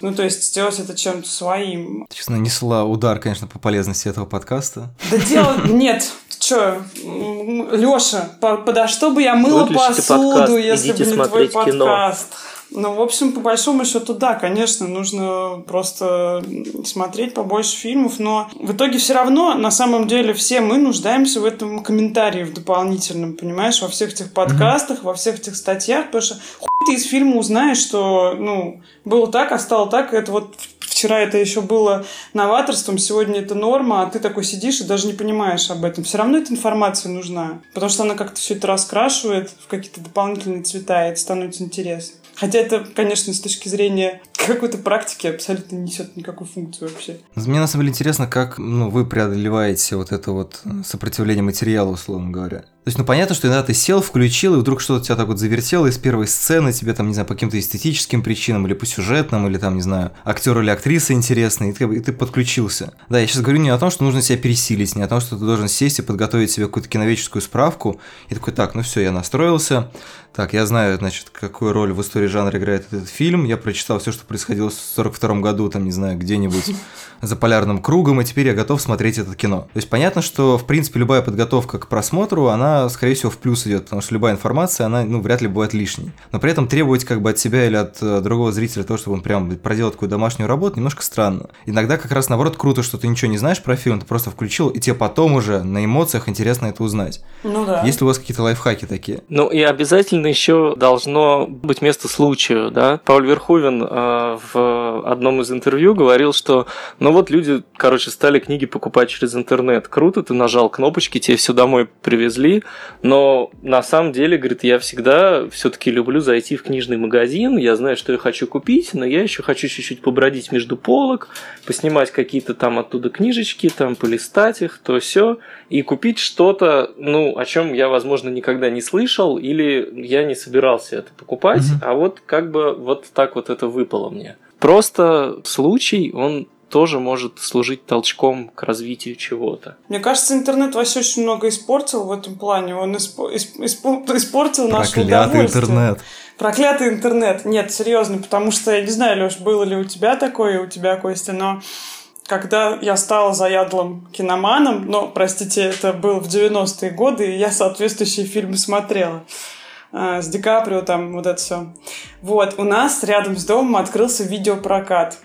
Ну, то есть сделать это чем-то своим. Честно, несла удар, конечно, по полезности этого подкаста. Да дело... Нет, Че, Лёша, подо что бы я мыла Выключите посуду, подкаст, если бы не твой подкаст? Ну, в общем, по большому счету, да, конечно, нужно просто смотреть побольше фильмов, но в итоге все равно, на самом деле, все мы нуждаемся в этом комментарии в дополнительном, понимаешь, во всех этих подкастах, mm-hmm. во всех этих статьях, потому что хуй ты из фильма узнаешь, что, ну, было так, а стало так, это вот вчера это еще было новаторством, сегодня это норма, а ты такой сидишь и даже не понимаешь об этом. Все равно эта информация нужна, потому что она как-то все это раскрашивает в какие-то дополнительные цвета, и это становится интересно. Хотя это, конечно, с точки зрения какой-то практики абсолютно не несет никакой функции вообще. Мне на самом деле интересно, как ну, вы преодолеваете вот это вот сопротивление материала, условно говоря. То есть, ну, понятно, что иногда ты сел, включил, и вдруг что-то тебя так вот завертело из первой сцены, тебе там, не знаю, по каким-то эстетическим причинам, или по сюжетным, или там, не знаю, актер или актриса интересный, и ты, и ты подключился. Да, я сейчас говорю не о том, что нужно себя пересилить, не о том, что ты должен сесть и подготовить себе какую-то киноведческую справку, и такой, так, ну все, я настроился, так, я знаю, значит, какую роль в истории жанра играет этот фильм, я прочитал все, что происходило в 42 году, там, не знаю, где-нибудь за полярным кругом, и теперь я готов смотреть это кино. То есть понятно, что, в принципе, любая подготовка к просмотру, она, скорее всего, в плюс идет, потому что любая информация, она, ну, вряд ли бывает лишней. Но при этом требовать как бы от себя или от э, другого зрителя того, чтобы он прям проделал такую домашнюю работу, немножко странно. Иногда как раз наоборот круто, что ты ничего не знаешь про фильм, ты просто включил, и тебе потом уже на эмоциях интересно это узнать. Ну да. Есть ли у вас какие-то лайфхаки такие? Ну и обязательно еще должно быть место случаю, да. Пауль Верховен э, в одном из интервью говорил, что, ну вот люди, короче, стали книги покупать через интернет. Круто, ты нажал кнопочки, тебе все домой привезли, но на самом деле, говорит, я всегда все-таки люблю зайти в книжный магазин, я знаю, что я хочу купить, но я еще хочу чуть-чуть побродить между полок, поснимать какие-то там оттуда книжечки, там полистать их, то все, и купить что-то, ну, о чем я, возможно, никогда не слышал, или я не собирался это покупать, mm-hmm. а вот как бы вот так вот это выпало мне. Просто случай, он тоже может служить толчком к развитию чего-то. Мне кажется, интернет вообще очень много испортил в этом плане. Он испо- испо- испортил наше Проклятый интернет. Проклятый интернет. Нет, серьезно, потому что, я не знаю, Леш, было ли у тебя такое, у тебя, Костя, но когда я стала заядлым киноманом, но, простите, это было в 90-е годы, и я соответствующие фильмы смотрела. А, с Ди Каприо, там вот это все. Вот, у нас рядом с домом открылся видеопрокат.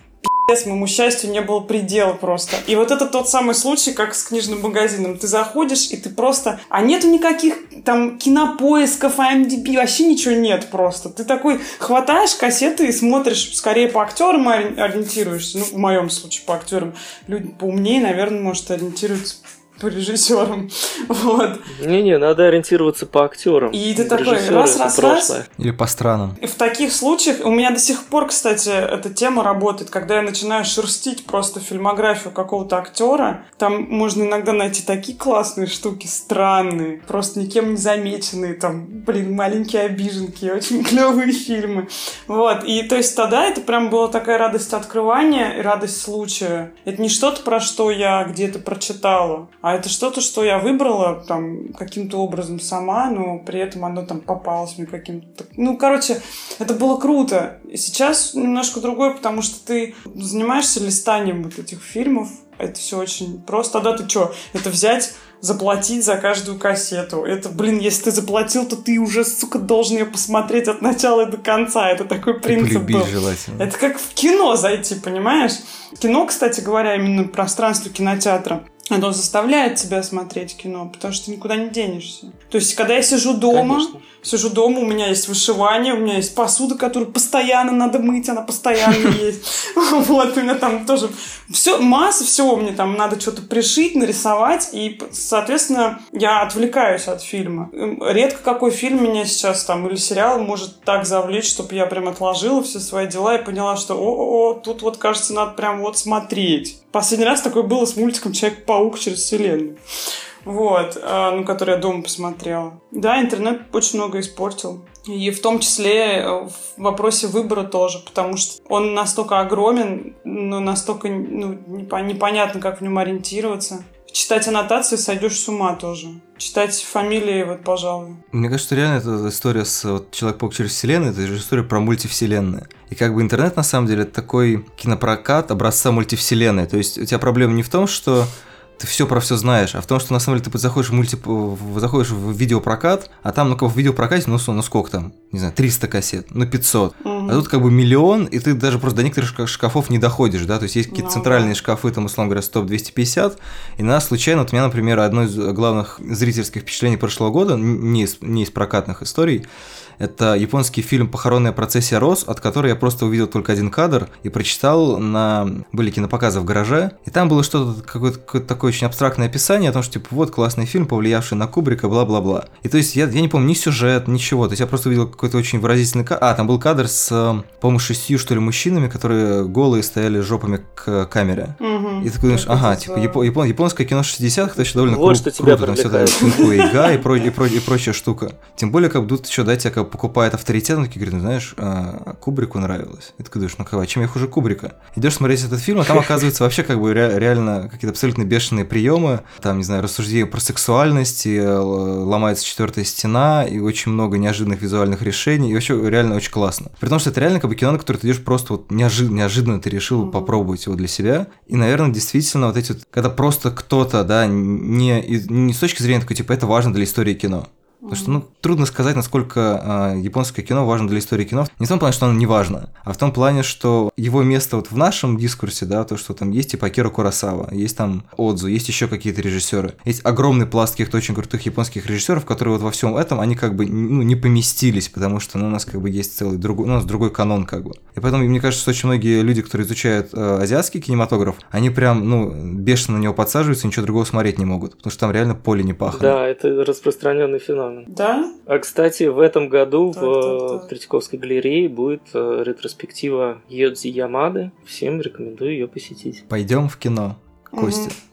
Моему счастью не было предела просто. И вот это тот самый случай, как с книжным магазином. Ты заходишь, и ты просто... А нету никаких там кинопоисков, IMDb, вообще ничего нет просто. Ты такой хватаешь кассеты и смотришь скорее по актерам ориентируешься. Ну, в моем случае по актерам. Люди поумнее, наверное, может, ориентируются по режиссерам. Вот. Не-не, надо ориентироваться по актерам. И ты такой раз, раз, раз. Или по странам. И в таких случаях, у меня до сих пор, кстати, эта тема работает, когда я начинаю шерстить просто фильмографию какого-то актера, там можно иногда найти такие классные штуки, странные, просто никем не замеченные, там, блин, маленькие обиженки, очень клевые фильмы. Вот, и то есть тогда это прям была такая радость открывания и радость случая. Это не что-то, про что я где-то прочитала, а это что-то, что я выбрала там каким-то образом сама, но при этом оно там попалось мне каким-то... Ну, короче, это было круто. Сейчас немножко другое, потому что ты занимаешься листанием вот этих фильмов, это все очень просто. Тогда ты что? Это взять заплатить за каждую кассету. Это, блин, если ты заплатил, то ты уже, сука, должен ее посмотреть от начала до конца. Это такой принцип был. желательно. Это как в кино зайти, понимаешь? Кино, кстати говоря, именно пространство кинотеатра оно заставляет тебя смотреть кино, потому что ты никуда не денешься. То есть, когда я сижу дома, Конечно. сижу дома, у меня есть вышивание, у меня есть посуда, которую постоянно надо мыть, она постоянно есть. Вот, у меня там тоже все, масса всего мне там надо что-то пришить, нарисовать, и, соответственно, я отвлекаюсь от фильма. Редко какой фильм меня сейчас там или сериал может так завлечь, чтобы я прям отложила все свои дела и поняла, что о, -о, -о тут вот, кажется, надо прям вот смотреть. Последний раз такое было с мультиком «Человек-паук через вселенную». Вот, ну, который я дома посмотрела. Да, интернет очень много испортил. И в том числе э, в вопросе выбора тоже, потому что он настолько огромен, но настолько ну, непонятно, как в нем ориентироваться. Читать аннотации сойдешь с ума тоже. Читать фамилии, вот, пожалуй. Мне кажется, реально эта история с вот, Человек-паук через вселенную, это же история про мультивселенные. И как бы интернет, на самом деле, это такой кинопрокат образца мультивселенной. То есть у тебя проблема не в том, что ты все про все знаешь, а в том, что на самом деле ты заходишь в, мульти... заходишь в видеопрокат, а там, ну, как в видеопрокате, ну, ну сколько там, не знаю, 300 кассет, ну, 500. Угу. А тут как бы миллион, и ты даже просто до некоторых шкафов не доходишь, да, то есть есть какие-то ну, центральные да. шкафы, там, условно говоря, стоп 250, и на нас случайно, вот у меня, например, одно из главных зрительских впечатлений прошлого года, не из, не из прокатных историй, это японский фильм «Похоронная процессия Рос», от которой я просто увидел только один кадр и прочитал на... Были кинопоказы в гараже, и там было что-то, какое-то, какое-то такое очень абстрактное описание о том, что, типа, вот классный фильм, повлиявший на Кубрика, бла-бла-бла. И то есть я, я не помню ни сюжет, ничего, то есть я просто увидел какой-то очень выразительный кадр. А, там был кадр с, по-моему, шестью, что ли, мужчинами, которые голые стояли жопами к камере. Угу. И ты думаешь, ага, типа, япон, япон, японское кино 60-х, это еще довольно вот кру- что тебя круто, там все и га и, про, и, про, и прочая штука. Тем более, как будут еще дать тебе как покупает авторитет, он такие говорит, ну знаешь, а, Кубрику нравилось. И ты думаешь, ну как, а чем я хуже Кубрика? Идешь смотреть этот фильм, а там оказывается вообще как бы ре- реально какие-то абсолютно бешеные приемы, там, не знаю, рассуждения про сексуальность, и э, ломается четвертая стена, и очень много неожиданных визуальных решений, и вообще реально очень классно. При том, что это реально как бы кино, на которое ты идешь просто вот неожиданно, неожиданно ты решил mm-hmm. попробовать его для себя. И, наверное, действительно вот эти вот, когда просто кто-то, да, не, не с точки зрения такой, типа, это важно для истории кино. Потому что, ну, трудно сказать, насколько э, японское кино важно для истории кино. Не в том плане, что оно не важно, а в том плане, что его место вот в нашем дискурсе, да, то, что там есть типа Акира Курасава, есть там Отзу, есть еще какие-то режиссеры. Есть огромный пласт каких-то очень крутых японских режиссеров, которые вот во всем этом, они как бы ну, не поместились, потому что ну, у нас как бы есть целый другой, ну, у нас другой канон как бы. И поэтому мне кажется, что очень многие люди, которые изучают э, азиатский кинематограф, они прям, ну, бешено на него подсаживаются ничего другого смотреть не могут, потому что там реально поле не пахнет. Да, это распространенный феномен феномен. Да? А, кстати, в этом году так, в так, так. Третьяковской галерее будет э, ретроспектива Йодзи Ямады. Всем рекомендую ее посетить. Пойдем в кино, Костя. Угу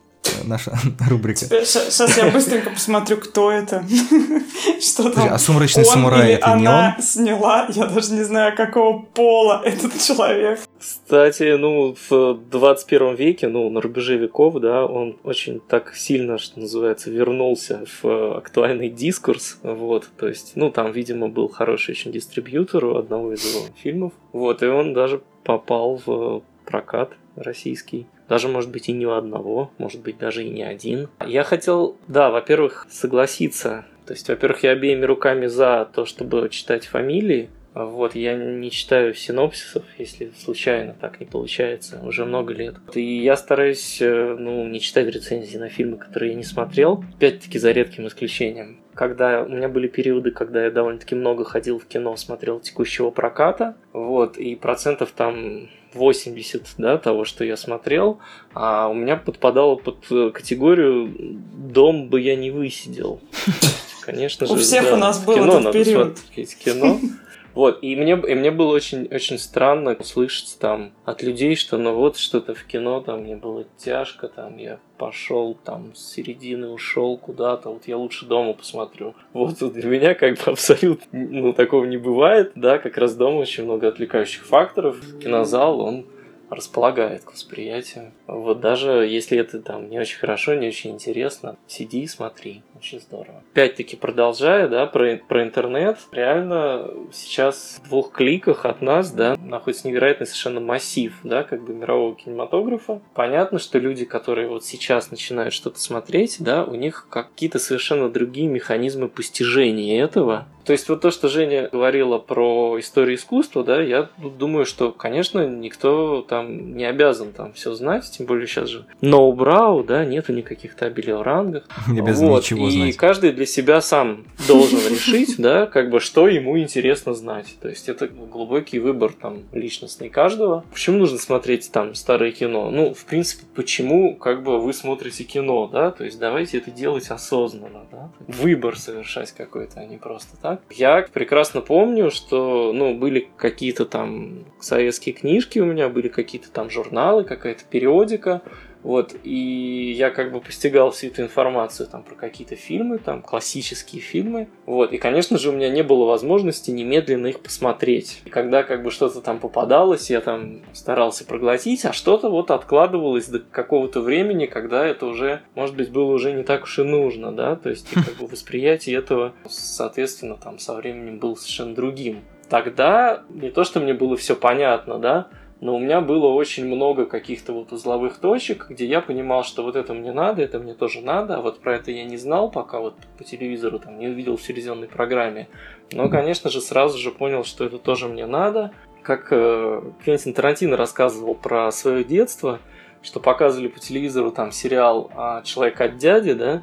наша рубрика. Сейчас я быстренько посмотрю, кто это. Что там? А сумрачный самурай это не он? сняла, я даже не знаю, какого пола этот человек. Кстати, ну, в 21 веке, ну, на рубеже веков, да, он очень так сильно, что называется, вернулся в актуальный дискурс, вот, то есть, ну, там, видимо, был хороший очень дистрибьютор у одного из его фильмов, вот, и он даже попал в прокат российский. Даже, может быть, и не у одного, может быть, даже и не один. Я хотел, да, во-первых, согласиться. То есть, во-первых, я обеими руками за то, чтобы читать фамилии, Вот, я не читаю синопсисов, если случайно так не получается, уже много лет. И я стараюсь, э, ну, не читать рецензии на фильмы, которые я не смотрел, опять-таки за редким исключением. Когда у меня были периоды, когда я довольно-таки много ходил в кино, смотрел текущего проката, вот, и процентов там 80 да, того, что я смотрел, а у меня подпадало под э, категорию «дом бы я не высидел». Конечно же, у всех да, у нас был кино этот период. кино. Вот, и мне, и мне было очень, очень странно слышать там от людей, что ну вот что-то в кино, там мне было тяжко, там я пошел там с середины ушел куда-то, вот я лучше дома посмотрю. Вот для меня как бы абсолютно ну, такого не бывает, да, как раз дома очень много отвлекающих факторов. Кинозал, он располагает к восприятию. Вот даже если это там не очень хорошо, не очень интересно, сиди и смотри. Очень здорово. Опять-таки, продолжая, да, про, про интернет, реально сейчас в двух кликах от нас, да, находится невероятный совершенно массив, да, как бы мирового кинематографа. Понятно, что люди, которые вот сейчас начинают что-то смотреть, да, у них какие-то совершенно другие механизмы постижения этого. То есть вот то, что Женя говорила про историю искусства, да, я думаю, что, конечно, никто там не обязан там все знать, тем более сейчас же ноу-брау, да, нету никаких табелей о рангах. Не обязан Вот, ничего и знать. каждый для себя сам должен решить, да, как бы, что ему интересно знать. То есть это глубокий выбор там личностный каждого. Почему нужно смотреть там старое кино? Ну, в принципе, почему как бы вы смотрите кино, да? То есть давайте это делать осознанно, да? Выбор совершать какой-то, а не просто так. Я прекрасно помню, что, ну, были какие-то там советские книжки у меня, были какие-то там журналы, какая-то периодика, вот, и я как бы постигал всю эту информацию там про какие-то фильмы, там классические фильмы. Вот, и, конечно же, у меня не было возможности немедленно их посмотреть. И когда как бы что-то там попадалось, я там старался проглотить, а что-то вот откладывалось до какого-то времени, когда это уже, может быть, было уже не так уж и нужно, да, то есть и как бы восприятие этого, соответственно, там со временем было совершенно другим. Тогда не то, что мне было все понятно, да, но у меня было очень много каких-то вот узловых точек, где я понимал, что вот это мне надо, это мне тоже надо, а вот про это я не знал, пока вот по телевизору там не увидел в телевизионной программе. Но, конечно же, сразу же понял, что это тоже мне надо. Как э, Квентин Тарантино рассказывал про свое детство, что показывали по телевизору там сериал а, «Человек от дяди», да,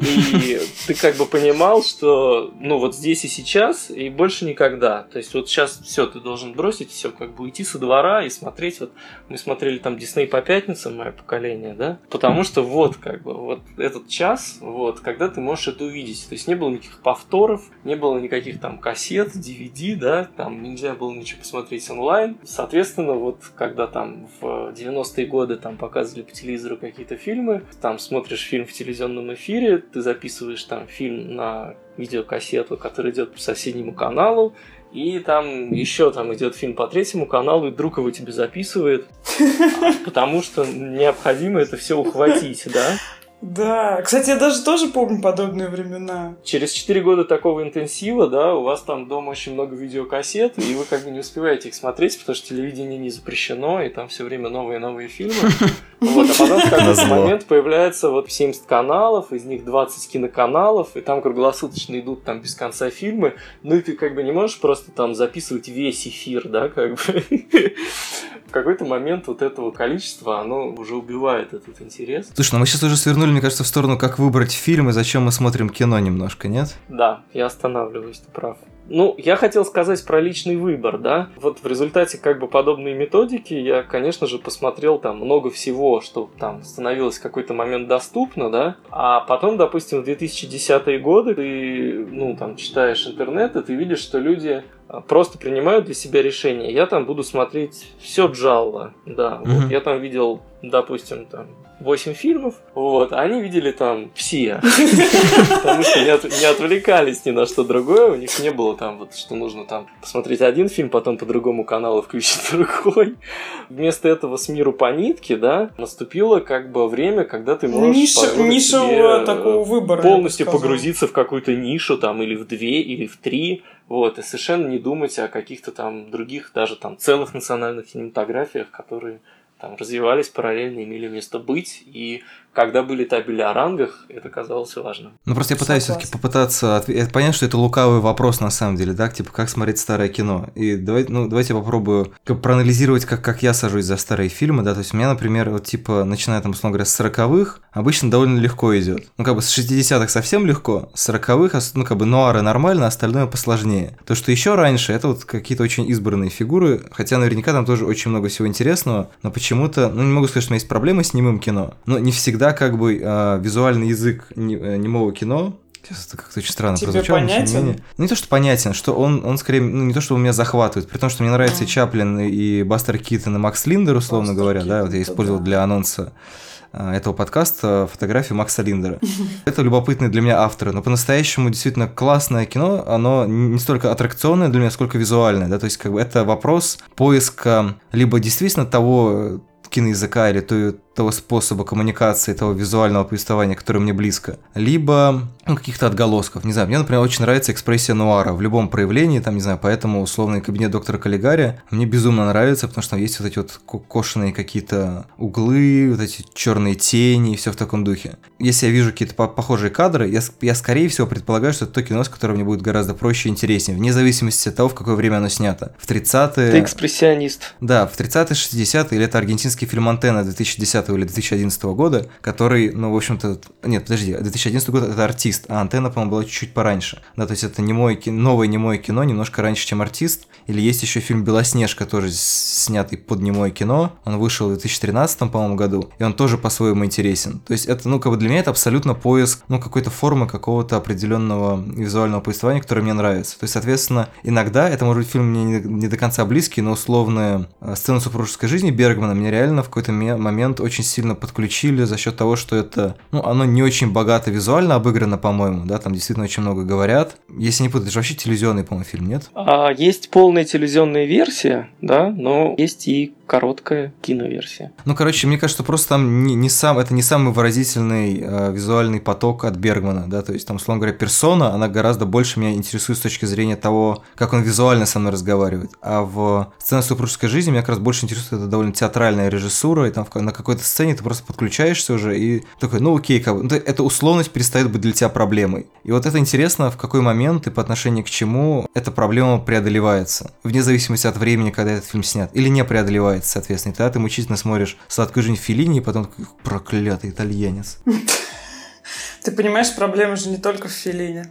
и ты как бы понимал, что ну вот здесь и сейчас, и больше никогда. То есть вот сейчас все, ты должен бросить все, как бы уйти со двора и смотреть. Вот мы смотрели там Дисней по пятницам, мое поколение, да, потому что вот как бы вот этот час, вот, когда ты можешь это увидеть. То есть не было никаких повторов, не было никаких там кассет, DVD, да, там нельзя было ничего посмотреть онлайн. Соответственно, вот когда там в 90-е годы там показывали по телевизору какие-то фильмы, там смотришь фильм в телевизионном эфире, ты записываешь там фильм на видеокассету, который идет по соседнему каналу, и там еще там идет фильм по третьему каналу, и друг его тебе записывает, потому что необходимо это все ухватить, да? Да, кстати, я даже тоже помню подобные времена. Через 4 года такого интенсива, да, у вас там дома очень много видеокассет, и вы как бы не успеваете их смотреть, потому что телевидение не запрещено, и там все время новые и новые фильмы. Вот, а потом в какой-то момент появляется вот 70 каналов, из них 20 киноканалов, и там круглосуточно идут там без конца фильмы, ну и ты как бы не можешь просто там записывать весь эфир, да, как бы. В какой-то момент вот этого количества, оно уже убивает этот интерес. Слушай, ну мы сейчас уже свернули, мне кажется, в сторону, как выбрать фильм и зачем мы смотрим кино немножко, нет? Да, я останавливаюсь, ты прав. Ну, я хотел сказать про личный выбор, да. Вот в результате как бы подобной методики я, конечно же, посмотрел там много всего, что там становилось в какой-то момент доступно, да. А потом, допустим, в 2010-е годы ты, ну, там, читаешь интернет, и ты видишь, что люди а, просто принимают для себя решение. Я там буду смотреть все Джалла, да. Вот Мгм. я там видел, допустим, там 8 фильмов, вот, а они видели там все. Потому что не, от- не отвлекались ни на что другое, у них не было там вот, что нужно там посмотреть один фильм, потом по другому каналу включить другой. Вместо этого с миру по нитке, да, наступило как бы время, когда ты можешь Ниша- э, такого выбора. полностью погрузиться в какую-то нишу там или в две, или в три, вот, и совершенно не думать о каких-то там других, даже там целых национальных кинематографиях, которые там развивались параллельно, имели место быть, и когда были табели о рангах, это казалось важным. Ну просто я пытаюсь все-таки попытаться ответить. Понятно, что это лукавый вопрос на самом деле, да, типа как смотреть старое кино. И давай, ну, давайте я попробую проанализировать, как, как я сажусь за старые фильмы, да. То есть у меня, например, вот типа, начиная там, условно говоря, с 40-х, обычно довольно легко идет. Ну, как бы с 60-х совсем легко, с 40-х, ну, как бы нуары нормально, остальное посложнее. То, что еще раньше, это вот какие-то очень избранные фигуры, хотя наверняка там тоже очень много всего интересного, но почему-то, ну, не могу сказать, что у меня есть проблемы с немым кино, но не всегда как бы э, визуальный язык э, немого кино Сейчас это как-то очень странно Тебе прозвучало. понятен? Не, ну, не то, что понятен, что он, он скорее, ну, не то, что он меня захватывает, при том, что мне нравится и Чаплин, и Бастер Киттон, и Макс Линдер, условно Бастер говоря, Киттон, да, вот я использовал да. для анонса а, этого подкаста фотографию Макса Линдера. Это любопытные для меня авторы, но по-настоящему действительно классное кино, оно не столько аттракционное для меня, сколько визуальное, да, то есть как бы это вопрос поиска либо действительно того киноязыка или той, того способа коммуникации, того визуального повествования, которое мне близко, либо ну, каких-то отголосков. Не знаю, мне, например, очень нравится экспрессия нуара в любом проявлении, там, не знаю, поэтому условный кабинет доктора Каллигари мне безумно нравится, потому что там есть вот эти вот кошеные какие-то углы, вот эти черные тени и все в таком духе. Если я вижу какие-то похожие кадры, я, я скорее всего предполагаю, что это то кино, с которым мне будет гораздо проще и интереснее, вне зависимости от того, в какое время оно снято. В 30-е... Ты экспрессионист. Да, в 30-е, 60-е, или это аргентинский фильм «Антенна» 2010 или 2011 года, который, ну, в общем-то... Нет, подожди, 2011 год — это артист, а «Антенна», по-моему, была чуть-чуть пораньше. Да, то есть это немое, новое немое кино, немножко раньше, чем «Артист». Или есть еще фильм «Белоснежка», тоже снятый под немое кино. Он вышел в 2013, по-моему, году, и он тоже по-своему интересен. То есть это, ну, как бы для меня это абсолютно поиск, ну, какой-то формы какого-то определенного визуального повествования, которое мне нравится. То есть, соответственно, иногда это может быть фильм мне не, не до конца близкий, но условная э, сцена супружеской жизни Бергмана мне реально в какой-то момент очень сильно подключили за счет того, что это, ну, оно не очень богато визуально обыграно, по-моему, да, там действительно очень много говорят. Если не путать, это же вообще телевизионный, по-моему, фильм, нет? А, есть полная телевизионная версия, да, но есть и короткая киноверсия. Ну, короче, мне кажется, просто там не, не сам, это не самый выразительный э, визуальный поток от Бергмана, да, то есть там, условно говоря, персона, она гораздо больше меня интересует с точки зрения того, как он визуально со мной разговаривает, а в сцене супружеской жизни меня как раз больше интересует это довольно театральная режиссура, и там на какой-то сцене ты просто подключаешься уже и такой, ну окей, как бы, ну, эта условность перестает быть для тебя проблемой. И вот это интересно, в какой момент и по отношению к чему эта проблема преодолевается, вне зависимости от времени, когда этот фильм снят, или не преодолевается соответственно. И тогда ты мучительно смотришь «Сладкую жизнь Филини», и потом такой проклятый итальянец. Ты понимаешь, проблема же не только в Филине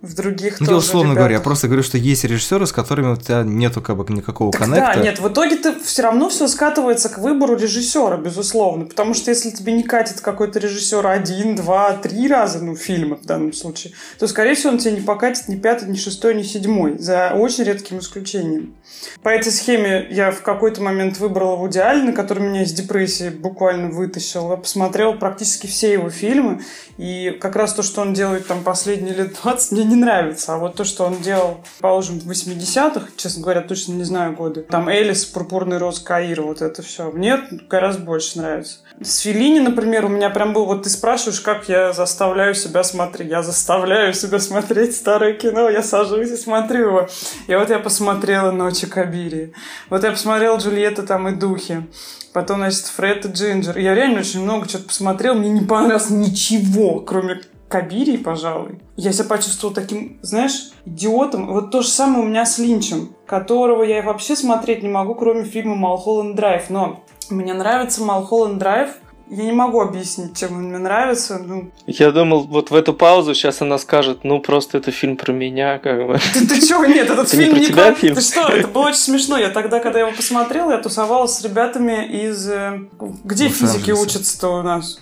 в других ну, тоже условно ребятах. говоря, я просто говорю, что есть режиссеры, с которыми у тебя нету как бы никакого так коннекта. Да, нет, в итоге ты все равно все скатывается к выбору режиссера, безусловно. Потому что если тебе не катит какой-то режиссер один, два, три раза, ну, фильмы в данном случае, то, скорее всего, он тебе не покатит ни пятый, ни шестой, ни седьмой, за очень редким исключением. По этой схеме я в какой-то момент выбрала Вуди Аллена, который меня из депрессии буквально вытащил. Я посмотрела практически все его фильмы, и как раз то, что он делает там последние лет 20, мне не нравится. А вот то, что он делал, положим, в 80-х, честно говоря, точно не знаю годы, там Элис, Пурпурный роз Каира, вот это все, мне гораздо больше нравится. С Филини, например, у меня прям был, вот ты спрашиваешь, как я заставляю себя смотреть. Я заставляю себя смотреть старое кино, я сажусь и смотрю его. И вот я посмотрела «Ночи Кабири». Вот я посмотрела «Джульетта там и духи». Потом, значит, Фред и Джинджер. Я реально очень много чего-то посмотрел, мне не понравилось ничего, кроме Кабири, пожалуй. Я себя почувствовал таким, знаешь, идиотом. Вот то же самое у меня с Линчем, которого я вообще смотреть не могу, кроме фильма «Малхолланд Драйв». Но мне нравится «Малхолланд Драйв», я не могу объяснить, чем он мне нравится. Ну. Я думал, вот в эту паузу сейчас она скажет, ну просто это фильм про меня, как бы. Ты, ты чего? Нет, этот фильм не про тебя фильм? Ты что? Это было очень смешно. Я тогда, когда его посмотрел, я тусовалась с ребятами из... Э, где физики учатся-то у нас?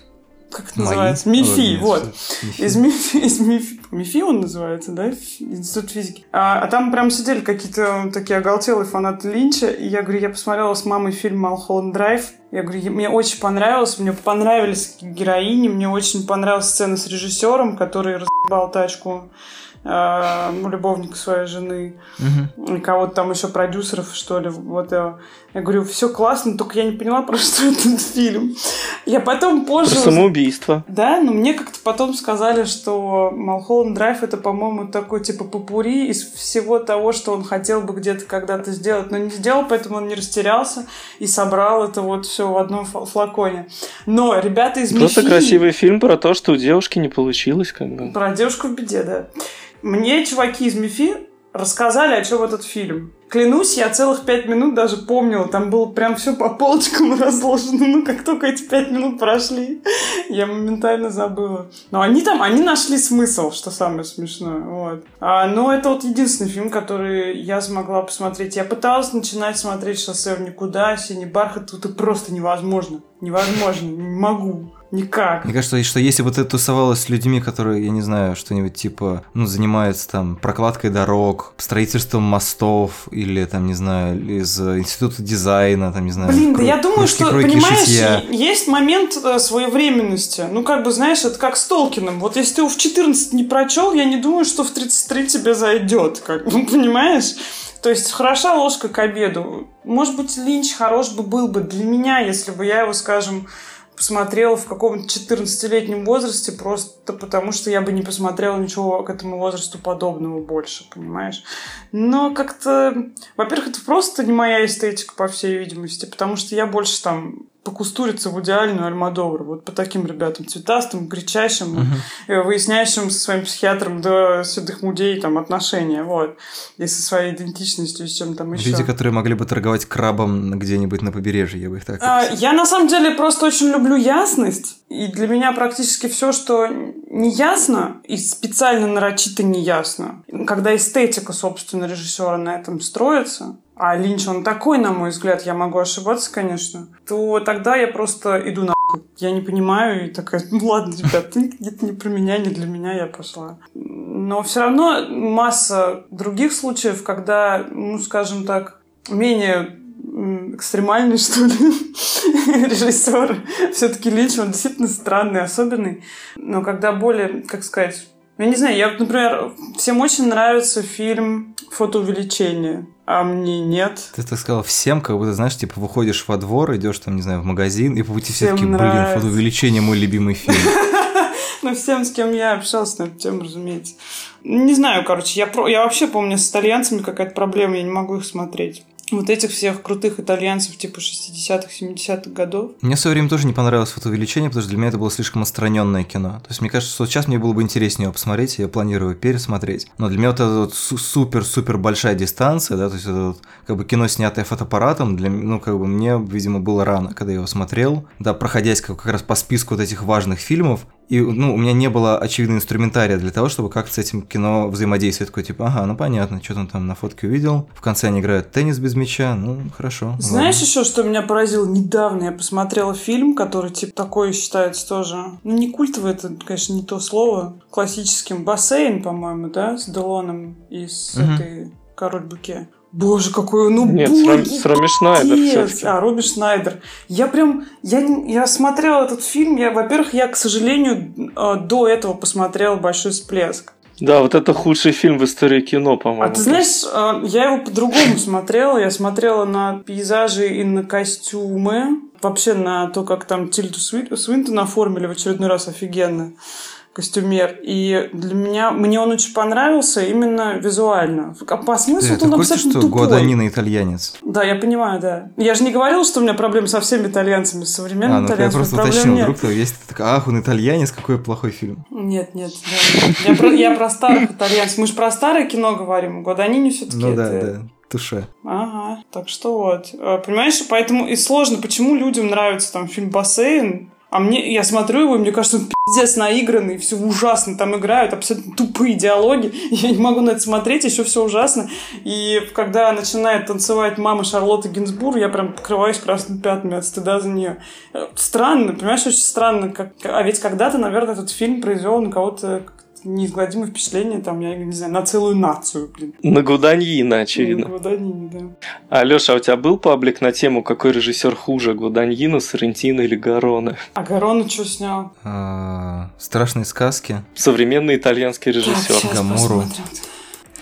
Как это Мои? называется? МИФИ, вот. МИФИ. Из МИФИ, из МИФИ, МИФИ он называется, да? Институт физики. А, а там прям сидели какие-то такие оголтелые фанаты Линча, и я говорю, я посмотрела с мамой фильм «Малхолланд Драйв», я говорю, мне очень понравилось, мне понравились героини, мне очень понравилась сцена с режиссером, который разъебал тачку э, любовника своей жены, угу. кого-то там еще продюсеров, что ли, вот. Э. Я говорю, все классно, только я не поняла, про что этот фильм. Я потом позже... Про самоубийство. Да, но мне как-то потом сказали, что Малхолланд Драйв это, по-моему, такой типа попури из всего того, что он хотел бы где-то когда-то сделать, но не сделал, поэтому он не растерялся и собрал это вот все в одном флаконе. Но ребята из Просто Мифи... красивый фильм про то, что у девушки не получилось, как бы. Про девушку в беде, да. Мне чуваки из Мифи рассказали, о чем этот фильм. Клянусь, я целых пять минут даже помнила. Там было прям все по полочкам разложено. Ну, как только эти пять минут прошли, я моментально забыла. Но они там, они нашли смысл, что самое смешное. Вот. А, но это вот единственный фильм, который я смогла посмотреть. Я пыталась начинать смотреть «Шоссе в никуда», «Синий бархат». Тут это просто невозможно. Невозможно. Не могу. Никак. Мне кажется, что если бы ты тусовалась с людьми, которые, я не знаю, что-нибудь типа, ну, занимаются там прокладкой дорог, строительством мостов или там, не знаю, из института дизайна, там, не знаю. Блин, да я думаю, что, понимаешь, шитья. есть момент э, своевременности. Ну, как бы, знаешь, это как с Толкином. Вот если ты его в 14 не прочел, я не думаю, что в 33 тебе зайдет, как бы, понимаешь? То есть хороша ложка к обеду. Может быть, Линч хорош бы был бы для меня, если бы я его, скажем, посмотрела в каком-то 14-летнем возрасте, просто потому что я бы не посмотрела ничего к этому возрасту подобного больше, понимаешь? Но как-то, во-первых, это просто не моя эстетика, по всей видимости, потому что я больше там покустуриться в идеальную Альмадовру. Вот по таким ребятам, цветастым, кричащим, uh-huh. выясняющим со своим психиатром до седых мудей там отношения, вот. И со своей идентичностью, и с чем там еще. Люди, которые могли бы торговать крабом где-нибудь на побережье, я бы их так а, Я на самом деле просто очень люблю ясность. И для меня практически все, что не ясно и специально нарочито не ясно, когда эстетика, собственно, режиссера на этом строится, а Линч, он такой, на мой взгляд, я могу ошибаться, конечно, то тогда я просто иду на я не понимаю, и такая, ну ладно, ребят, это не про меня, не для меня, я пошла. Но все равно масса других случаев, когда, ну, скажем так, менее экстремальный, что ли, режиссер. Все-таки Линч, он действительно странный, особенный. Но когда более, как сказать, я не знаю, я, например, всем очень нравится фильм «Фотоувеличение». А мне нет. Ты так сказала всем, как будто, знаешь, типа выходишь во двор, идешь там, не знаю, в магазин, и по пути все таки блин, фотоувеличение мой любимый фильм. Ну, всем, с кем я общался на эту тему, разумеется. Не знаю, короче, я, про... я вообще помню, с итальянцами какая-то проблема, я не могу их смотреть вот этих всех крутых итальянцев типа 60-х, 70-х годов. Мне в свое время тоже не понравилось фотоувеличение, потому что для меня это было слишком отстраненное кино. То есть мне кажется, что сейчас мне было бы интереснее его посмотреть, я планирую пересмотреть. Но для меня вот эта вот супер-супер большая дистанция, да, то есть это вот как бы кино, снятое фотоаппаратом, для, ну, как бы мне, видимо, было рано, когда я его смотрел. Да, проходясь как, как раз по списку вот этих важных фильмов, и, ну, у меня не было очевидного инструментария для того, чтобы как-то с этим кино взаимодействовать. Такой, типа, ага, ну понятно, что он там на фотке увидел. В конце они играют теннис без мяча, ну, хорошо. Знаешь ладно. еще, что меня поразило? Недавно я посмотрела фильм, который, типа, такой считается тоже... Ну, не культовый, это, конечно, не то слово. Классическим. Бассейн, по-моему, да? С Делоном и с угу. этой Король Буке. Боже, какой, ну, Нет, боги, с, Роми Шнайдер А, Робби Шнайдер. Я прям, я, я смотрела этот фильм, я, во-первых, я, к сожалению, э, до этого посмотрела «Большой всплеск». Да, вот это худший фильм в истории кино, по-моему. А ты знаешь, э, я его по-другому смотрела. Я смотрела на пейзажи и на костюмы. Вообще на то, как там Тильту Свинтон оформили в очередной раз офигенно костюмер. И для меня, мне он очень понравился именно визуально. А по смыслу Ты, он абсолютно что тупой. Гуаданина итальянец. Да, я понимаю, да. Я же не говорил, что у меня проблемы со всеми итальянцами, с современными а, ну, итальянцами. Я просто уточнил, нет. вдруг есть такой, ах, он итальянец, какой плохой фильм. Нет, нет, да. Я про, я про старых итальянцев. Мы же про старое кино говорим. Гуаданини все-таки Ну да, да туше. Ага, так что вот. А, понимаешь, поэтому и сложно, почему людям нравится там фильм «Бассейн», а мне, я смотрю его, и мне кажется, он пиздец наигранный, все ужасно там играют, абсолютно тупые диалоги. Я не могу на это смотреть, еще все ужасно. И когда начинает танцевать мама Шарлотты Гинзбур, я прям покрываюсь красными пятнами от стыда за нее. Странно, понимаешь, очень странно. Как... А ведь когда-то, наверное, этот фильм произвел на кого-то неизгладимое впечатление, там, я не знаю, на целую нацию, блин. На Гуданьина, очевидно. На Гуданьина, да. А, Леша, а у тебя был паблик на тему, какой режиссер хуже, Гуданьина, Сарентино или Гарона? А Гарона что снял? А, страшные сказки. Современный итальянский режиссер. Гамуру.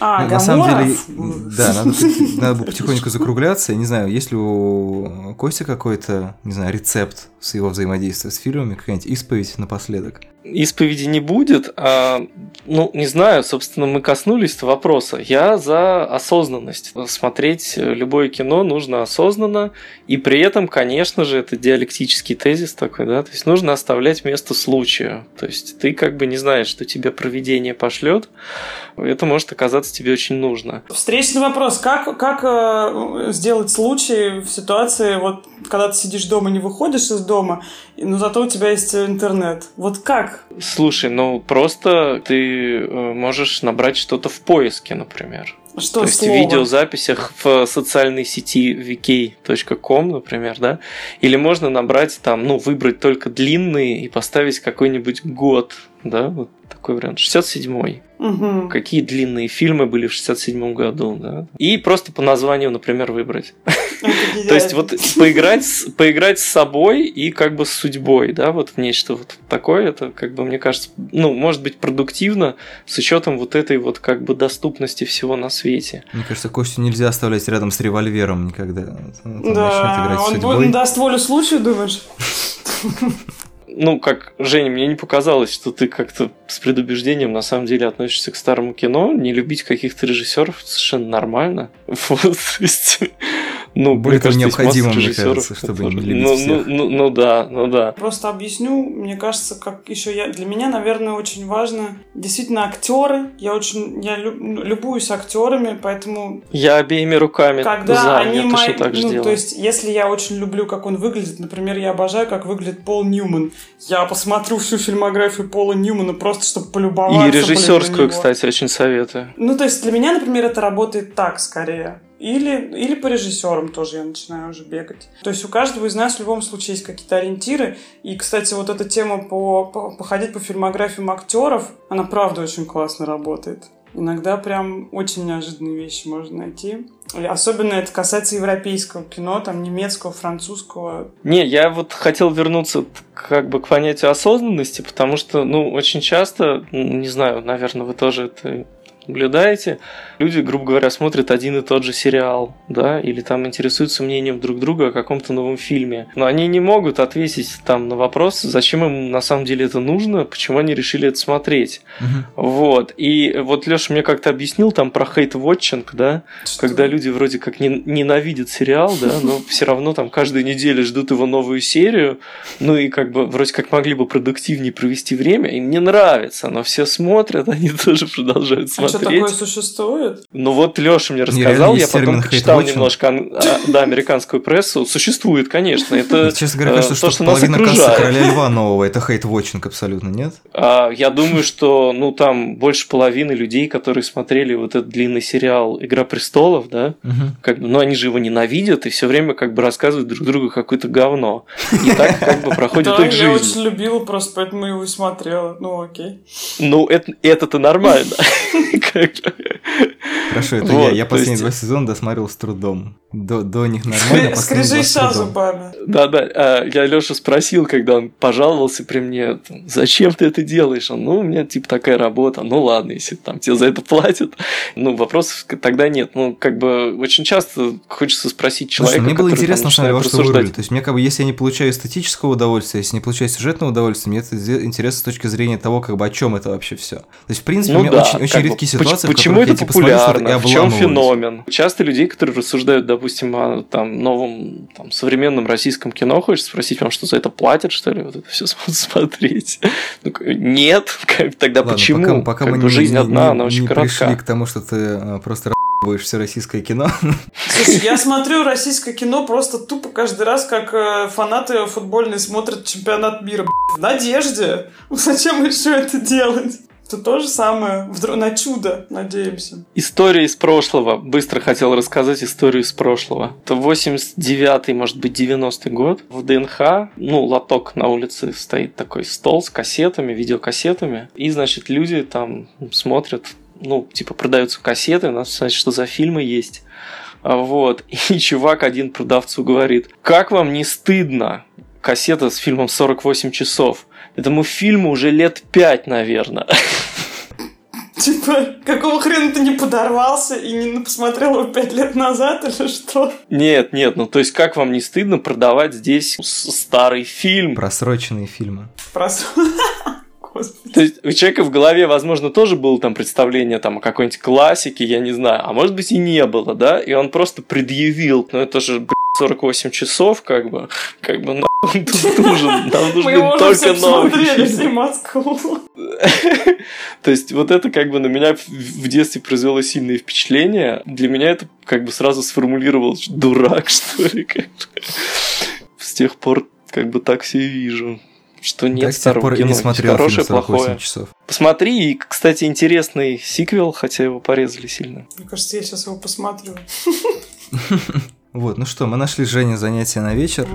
А, на самом деле, да, надо, надо бы потихоньку закругляться. Я не знаю, есть ли у Кости какой-то, не знаю, рецепт с его взаимодействия с фильмами, какая-нибудь исповедь напоследок? Исповеди не будет, а, ну, не знаю, собственно, мы коснулись вопроса. Я за осознанность. Смотреть любое кино нужно осознанно, и при этом, конечно же, это диалектический тезис такой, да, то есть нужно оставлять место случаю. То есть ты как бы не знаешь, что тебе проведение пошлет, это может оказаться тебе очень нужно. Встречный вопрос. Как, как э, сделать случай в ситуации, вот, когда ты сидишь дома, не выходишь из дома, но зато у тебя есть интернет? Вот как? Слушай, ну просто ты э, можешь набрать что-то в поиске, например. Что То есть слово? в видеозаписях в социальной сети vk.com, например, да, или можно набрать там, ну, выбрать только длинные и поставить какой-нибудь год, да, вот такой вариант, 67-й. Угу. Какие длинные фильмы были в 67 году, да. И просто по названию, например, выбрать. То есть вот поиграть, с- поиграть с собой и как бы с судьбой, да, вот в нечто вот такое, это как бы, мне кажется, ну, может быть продуктивно с учетом вот этой вот как бы доступности всего на свете. Мне кажется, Костю нельзя оставлять рядом с револьвером никогда. Он Да, он, он даст волю случаю, думаешь? Ну, как, Женя, мне не показалось, что ты как-то с предубеждением на самом деле относишься к старому кино. Не любить каких-то режиссеров совершенно нормально. Вот, то есть, ну, Более мне того, кажется, необходимо, мне кажется, чтобы не которые- любить ну, всех. ну, ну, ну да, ну да. Просто объясню, мне кажется, как еще я для меня, наверное, очень важно действительно актеры. Я очень я лю- ну, любуюсь актерами, поэтому Я обеими руками когда за, они я мои, так же ну, делаю. то есть, если я очень люблю, как он выглядит, например, я обожаю, как выглядит Пол Ньюман, я посмотрю всю фильмографию Пола Ньюмана просто, чтобы полюбоваться. И режиссерскую, кстати, очень советую. Ну, то есть для меня, например, это работает так скорее. Или, или по режиссерам тоже я начинаю уже бегать. То есть у каждого из нас в любом случае есть какие-то ориентиры. И, кстати, вот эта тема по, по- походить по фильмографиям актеров, она правда очень классно работает. Иногда прям очень неожиданные вещи можно найти. Особенно это касается европейского кино, там немецкого, французского. Не, я вот хотел вернуться как бы к понятию осознанности, потому что, ну, очень часто, не знаю, наверное, вы тоже это наблюдаете, люди, грубо говоря, смотрят один и тот же сериал, да, или там интересуются мнением друг друга о каком-то новом фильме. Но они не могут ответить там на вопрос, зачем им на самом деле это нужно, почему они решили это смотреть. Мгм. Вот. И вот Леша мне как-то объяснил там про хейт-вотчинг, да, когда люди вроде как не- ненавидят сериал, да, но все равно там каждую неделю ждут его новую серию, ну и как бы вроде как могли бы продуктивнее провести время, им не нравится, но все смотрят, они тоже продолжают А что смотреть. такое существует? Ну вот Леша мне рассказал, я потом почитал немножко а, да, американскую прессу. Существует, конечно. Это Честно говоря, э, кажется, то, что, что нас половина кассы окружает. Короля Льва нового это хейт-вотчинг абсолютно, нет? А, Я думаю, что ну там больше половины людей, которые смотрели вот этот длинный сериал Игра престолов, да, как бы, ну они же его ненавидят и все время как бы рассказывают друг другу какое-то говно. И так как бы проходит Да, их я жизнь. очень любила, просто поэтому его и смотрела. Ну, окей. Ну, это, это-то нормально. Хорошо, это Вот, я. Я последние есть- два сезона досмотрел с трудом. До, до них нормально, последние два с Скрижища трудом. зубами. Да-да, а, я Леша спросил, когда он пожаловался при мне, зачем ты это делаешь? Он, ну, у меня типа такая работа, ну ладно, если там тебе за это платят. Ну, вопросов тогда нет. Ну, как бы очень часто хочется спросить Слушай, человека, мне было интересно, начинает во что вы рассуждать. вырвали. То есть, мне как бы, если я не получаю эстетического удовольствия, если не получаю сюжетного удовольствия, мне это интересно с точки зрения того, как бы, о чем это вообще все. То есть, в принципе, у Ну меня да, очень, очень бы, редкие ситуации, в Почему которых это я, типа, смотрю популярно? В чем феномен? Часто людей, которые рассуждают, допустим, о там, новом там, современном российском кино, хочется спросить, вам что за это платят, что ли, вот это все смотреть? Ну, Нет, как, тогда Ладно, почему? Пока, пока Как мы жизнь не- одна, не- она очень не коротка. пришли к тому, что ты э, просто будешь все российское кино. Слушай, я смотрю российское кино просто тупо каждый раз, как э, фанаты футбольные смотрят чемпионат мира. В надежде. Зачем еще это делать? Это то же самое. На чудо, надеемся. История из прошлого. Быстро хотел рассказать историю из прошлого. Это 89-й, может быть, 90-й год. В ДНХ, ну, лоток на улице стоит такой стол с кассетами, видеокассетами. И, значит, люди там смотрят, ну, типа, продаются кассеты, надо знать, что за фильмы есть. А Вот. И чувак один продавцу говорит, как вам не стыдно? Кассета с фильмом 48 часов. Этому фильму уже лет 5, наверное. Типа, какого хрена ты не подорвался и не посмотрел его пять лет назад или что? Нет, нет, ну то есть как вам не стыдно продавать здесь старый фильм? Просроченные фильмы. Просроченные. То есть у человека в голове, возможно, тоже было там представление там, о какой-нибудь классике, я не знаю, а может быть и не было, да, и он просто предъявил, ну это же, 48 часов, как бы, как бы, нахуй тут нужен, нам нужны только новые. Москву. То есть вот это как бы на меня в детстве произвело сильное впечатление. Для меня это как бы сразу сформулировал дурак, что ли. С тех пор как бы так все вижу что нет да, старого пор кино. не смотрел хорошее, фильм плохое. часов. Посмотри, и, кстати, интересный сиквел, хотя его порезали сильно. Мне кажется, я сейчас его посмотрю. Вот, ну что, мы нашли Жене занятие на вечер.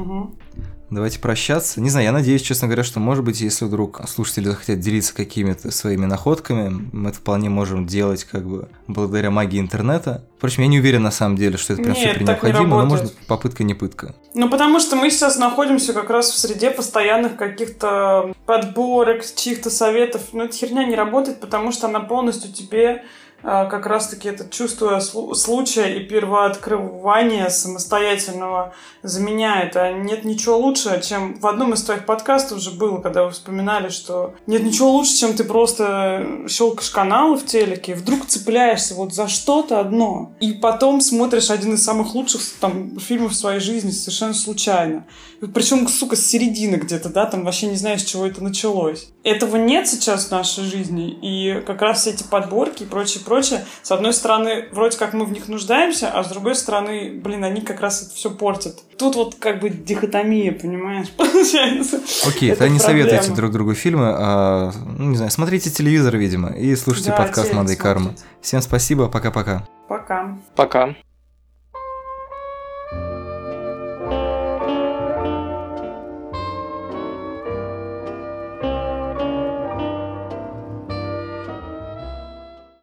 Давайте прощаться. Не знаю, я надеюсь, честно говоря, что, может быть, если вдруг слушатели захотят делиться какими-то своими находками, мы это вполне можем делать как бы благодаря магии интернета. Впрочем, я не уверен на самом деле, что это прям Нет, супер так не необходимо, но может попытка не пытка. Ну, потому что мы сейчас находимся как раз в среде постоянных каких-то подборок, чьих-то советов. Но эта херня не работает, потому что она полностью тебе как раз-таки это чувство слу- случая и первооткрывания самостоятельного заменяет. А нет ничего лучше, чем в одном из твоих подкастов уже было, когда вы вспоминали, что нет ничего лучше, чем ты просто щелкаешь каналы в телеке, и вдруг цепляешься вот за что-то одно, и потом смотришь один из самых лучших там, фильмов в своей жизни совершенно случайно. Причем, сука, с середины где-то, да, там вообще не знаешь, с чего это началось. Этого нет сейчас в нашей жизни, и как раз эти подборки и прочее, прочее, с одной стороны, вроде как мы в них нуждаемся, а с другой стороны, блин, они как раз это все портят. Тут вот как бы дихотомия, понимаешь, получается. Окей, Это то не проблема. советуйте друг другу фильмы, а, ну, не знаю, смотрите телевизор, видимо, и слушайте Да, подкаст «Мада и карма». смотрите. Всем спасибо, пока-пока. Пока. Пока.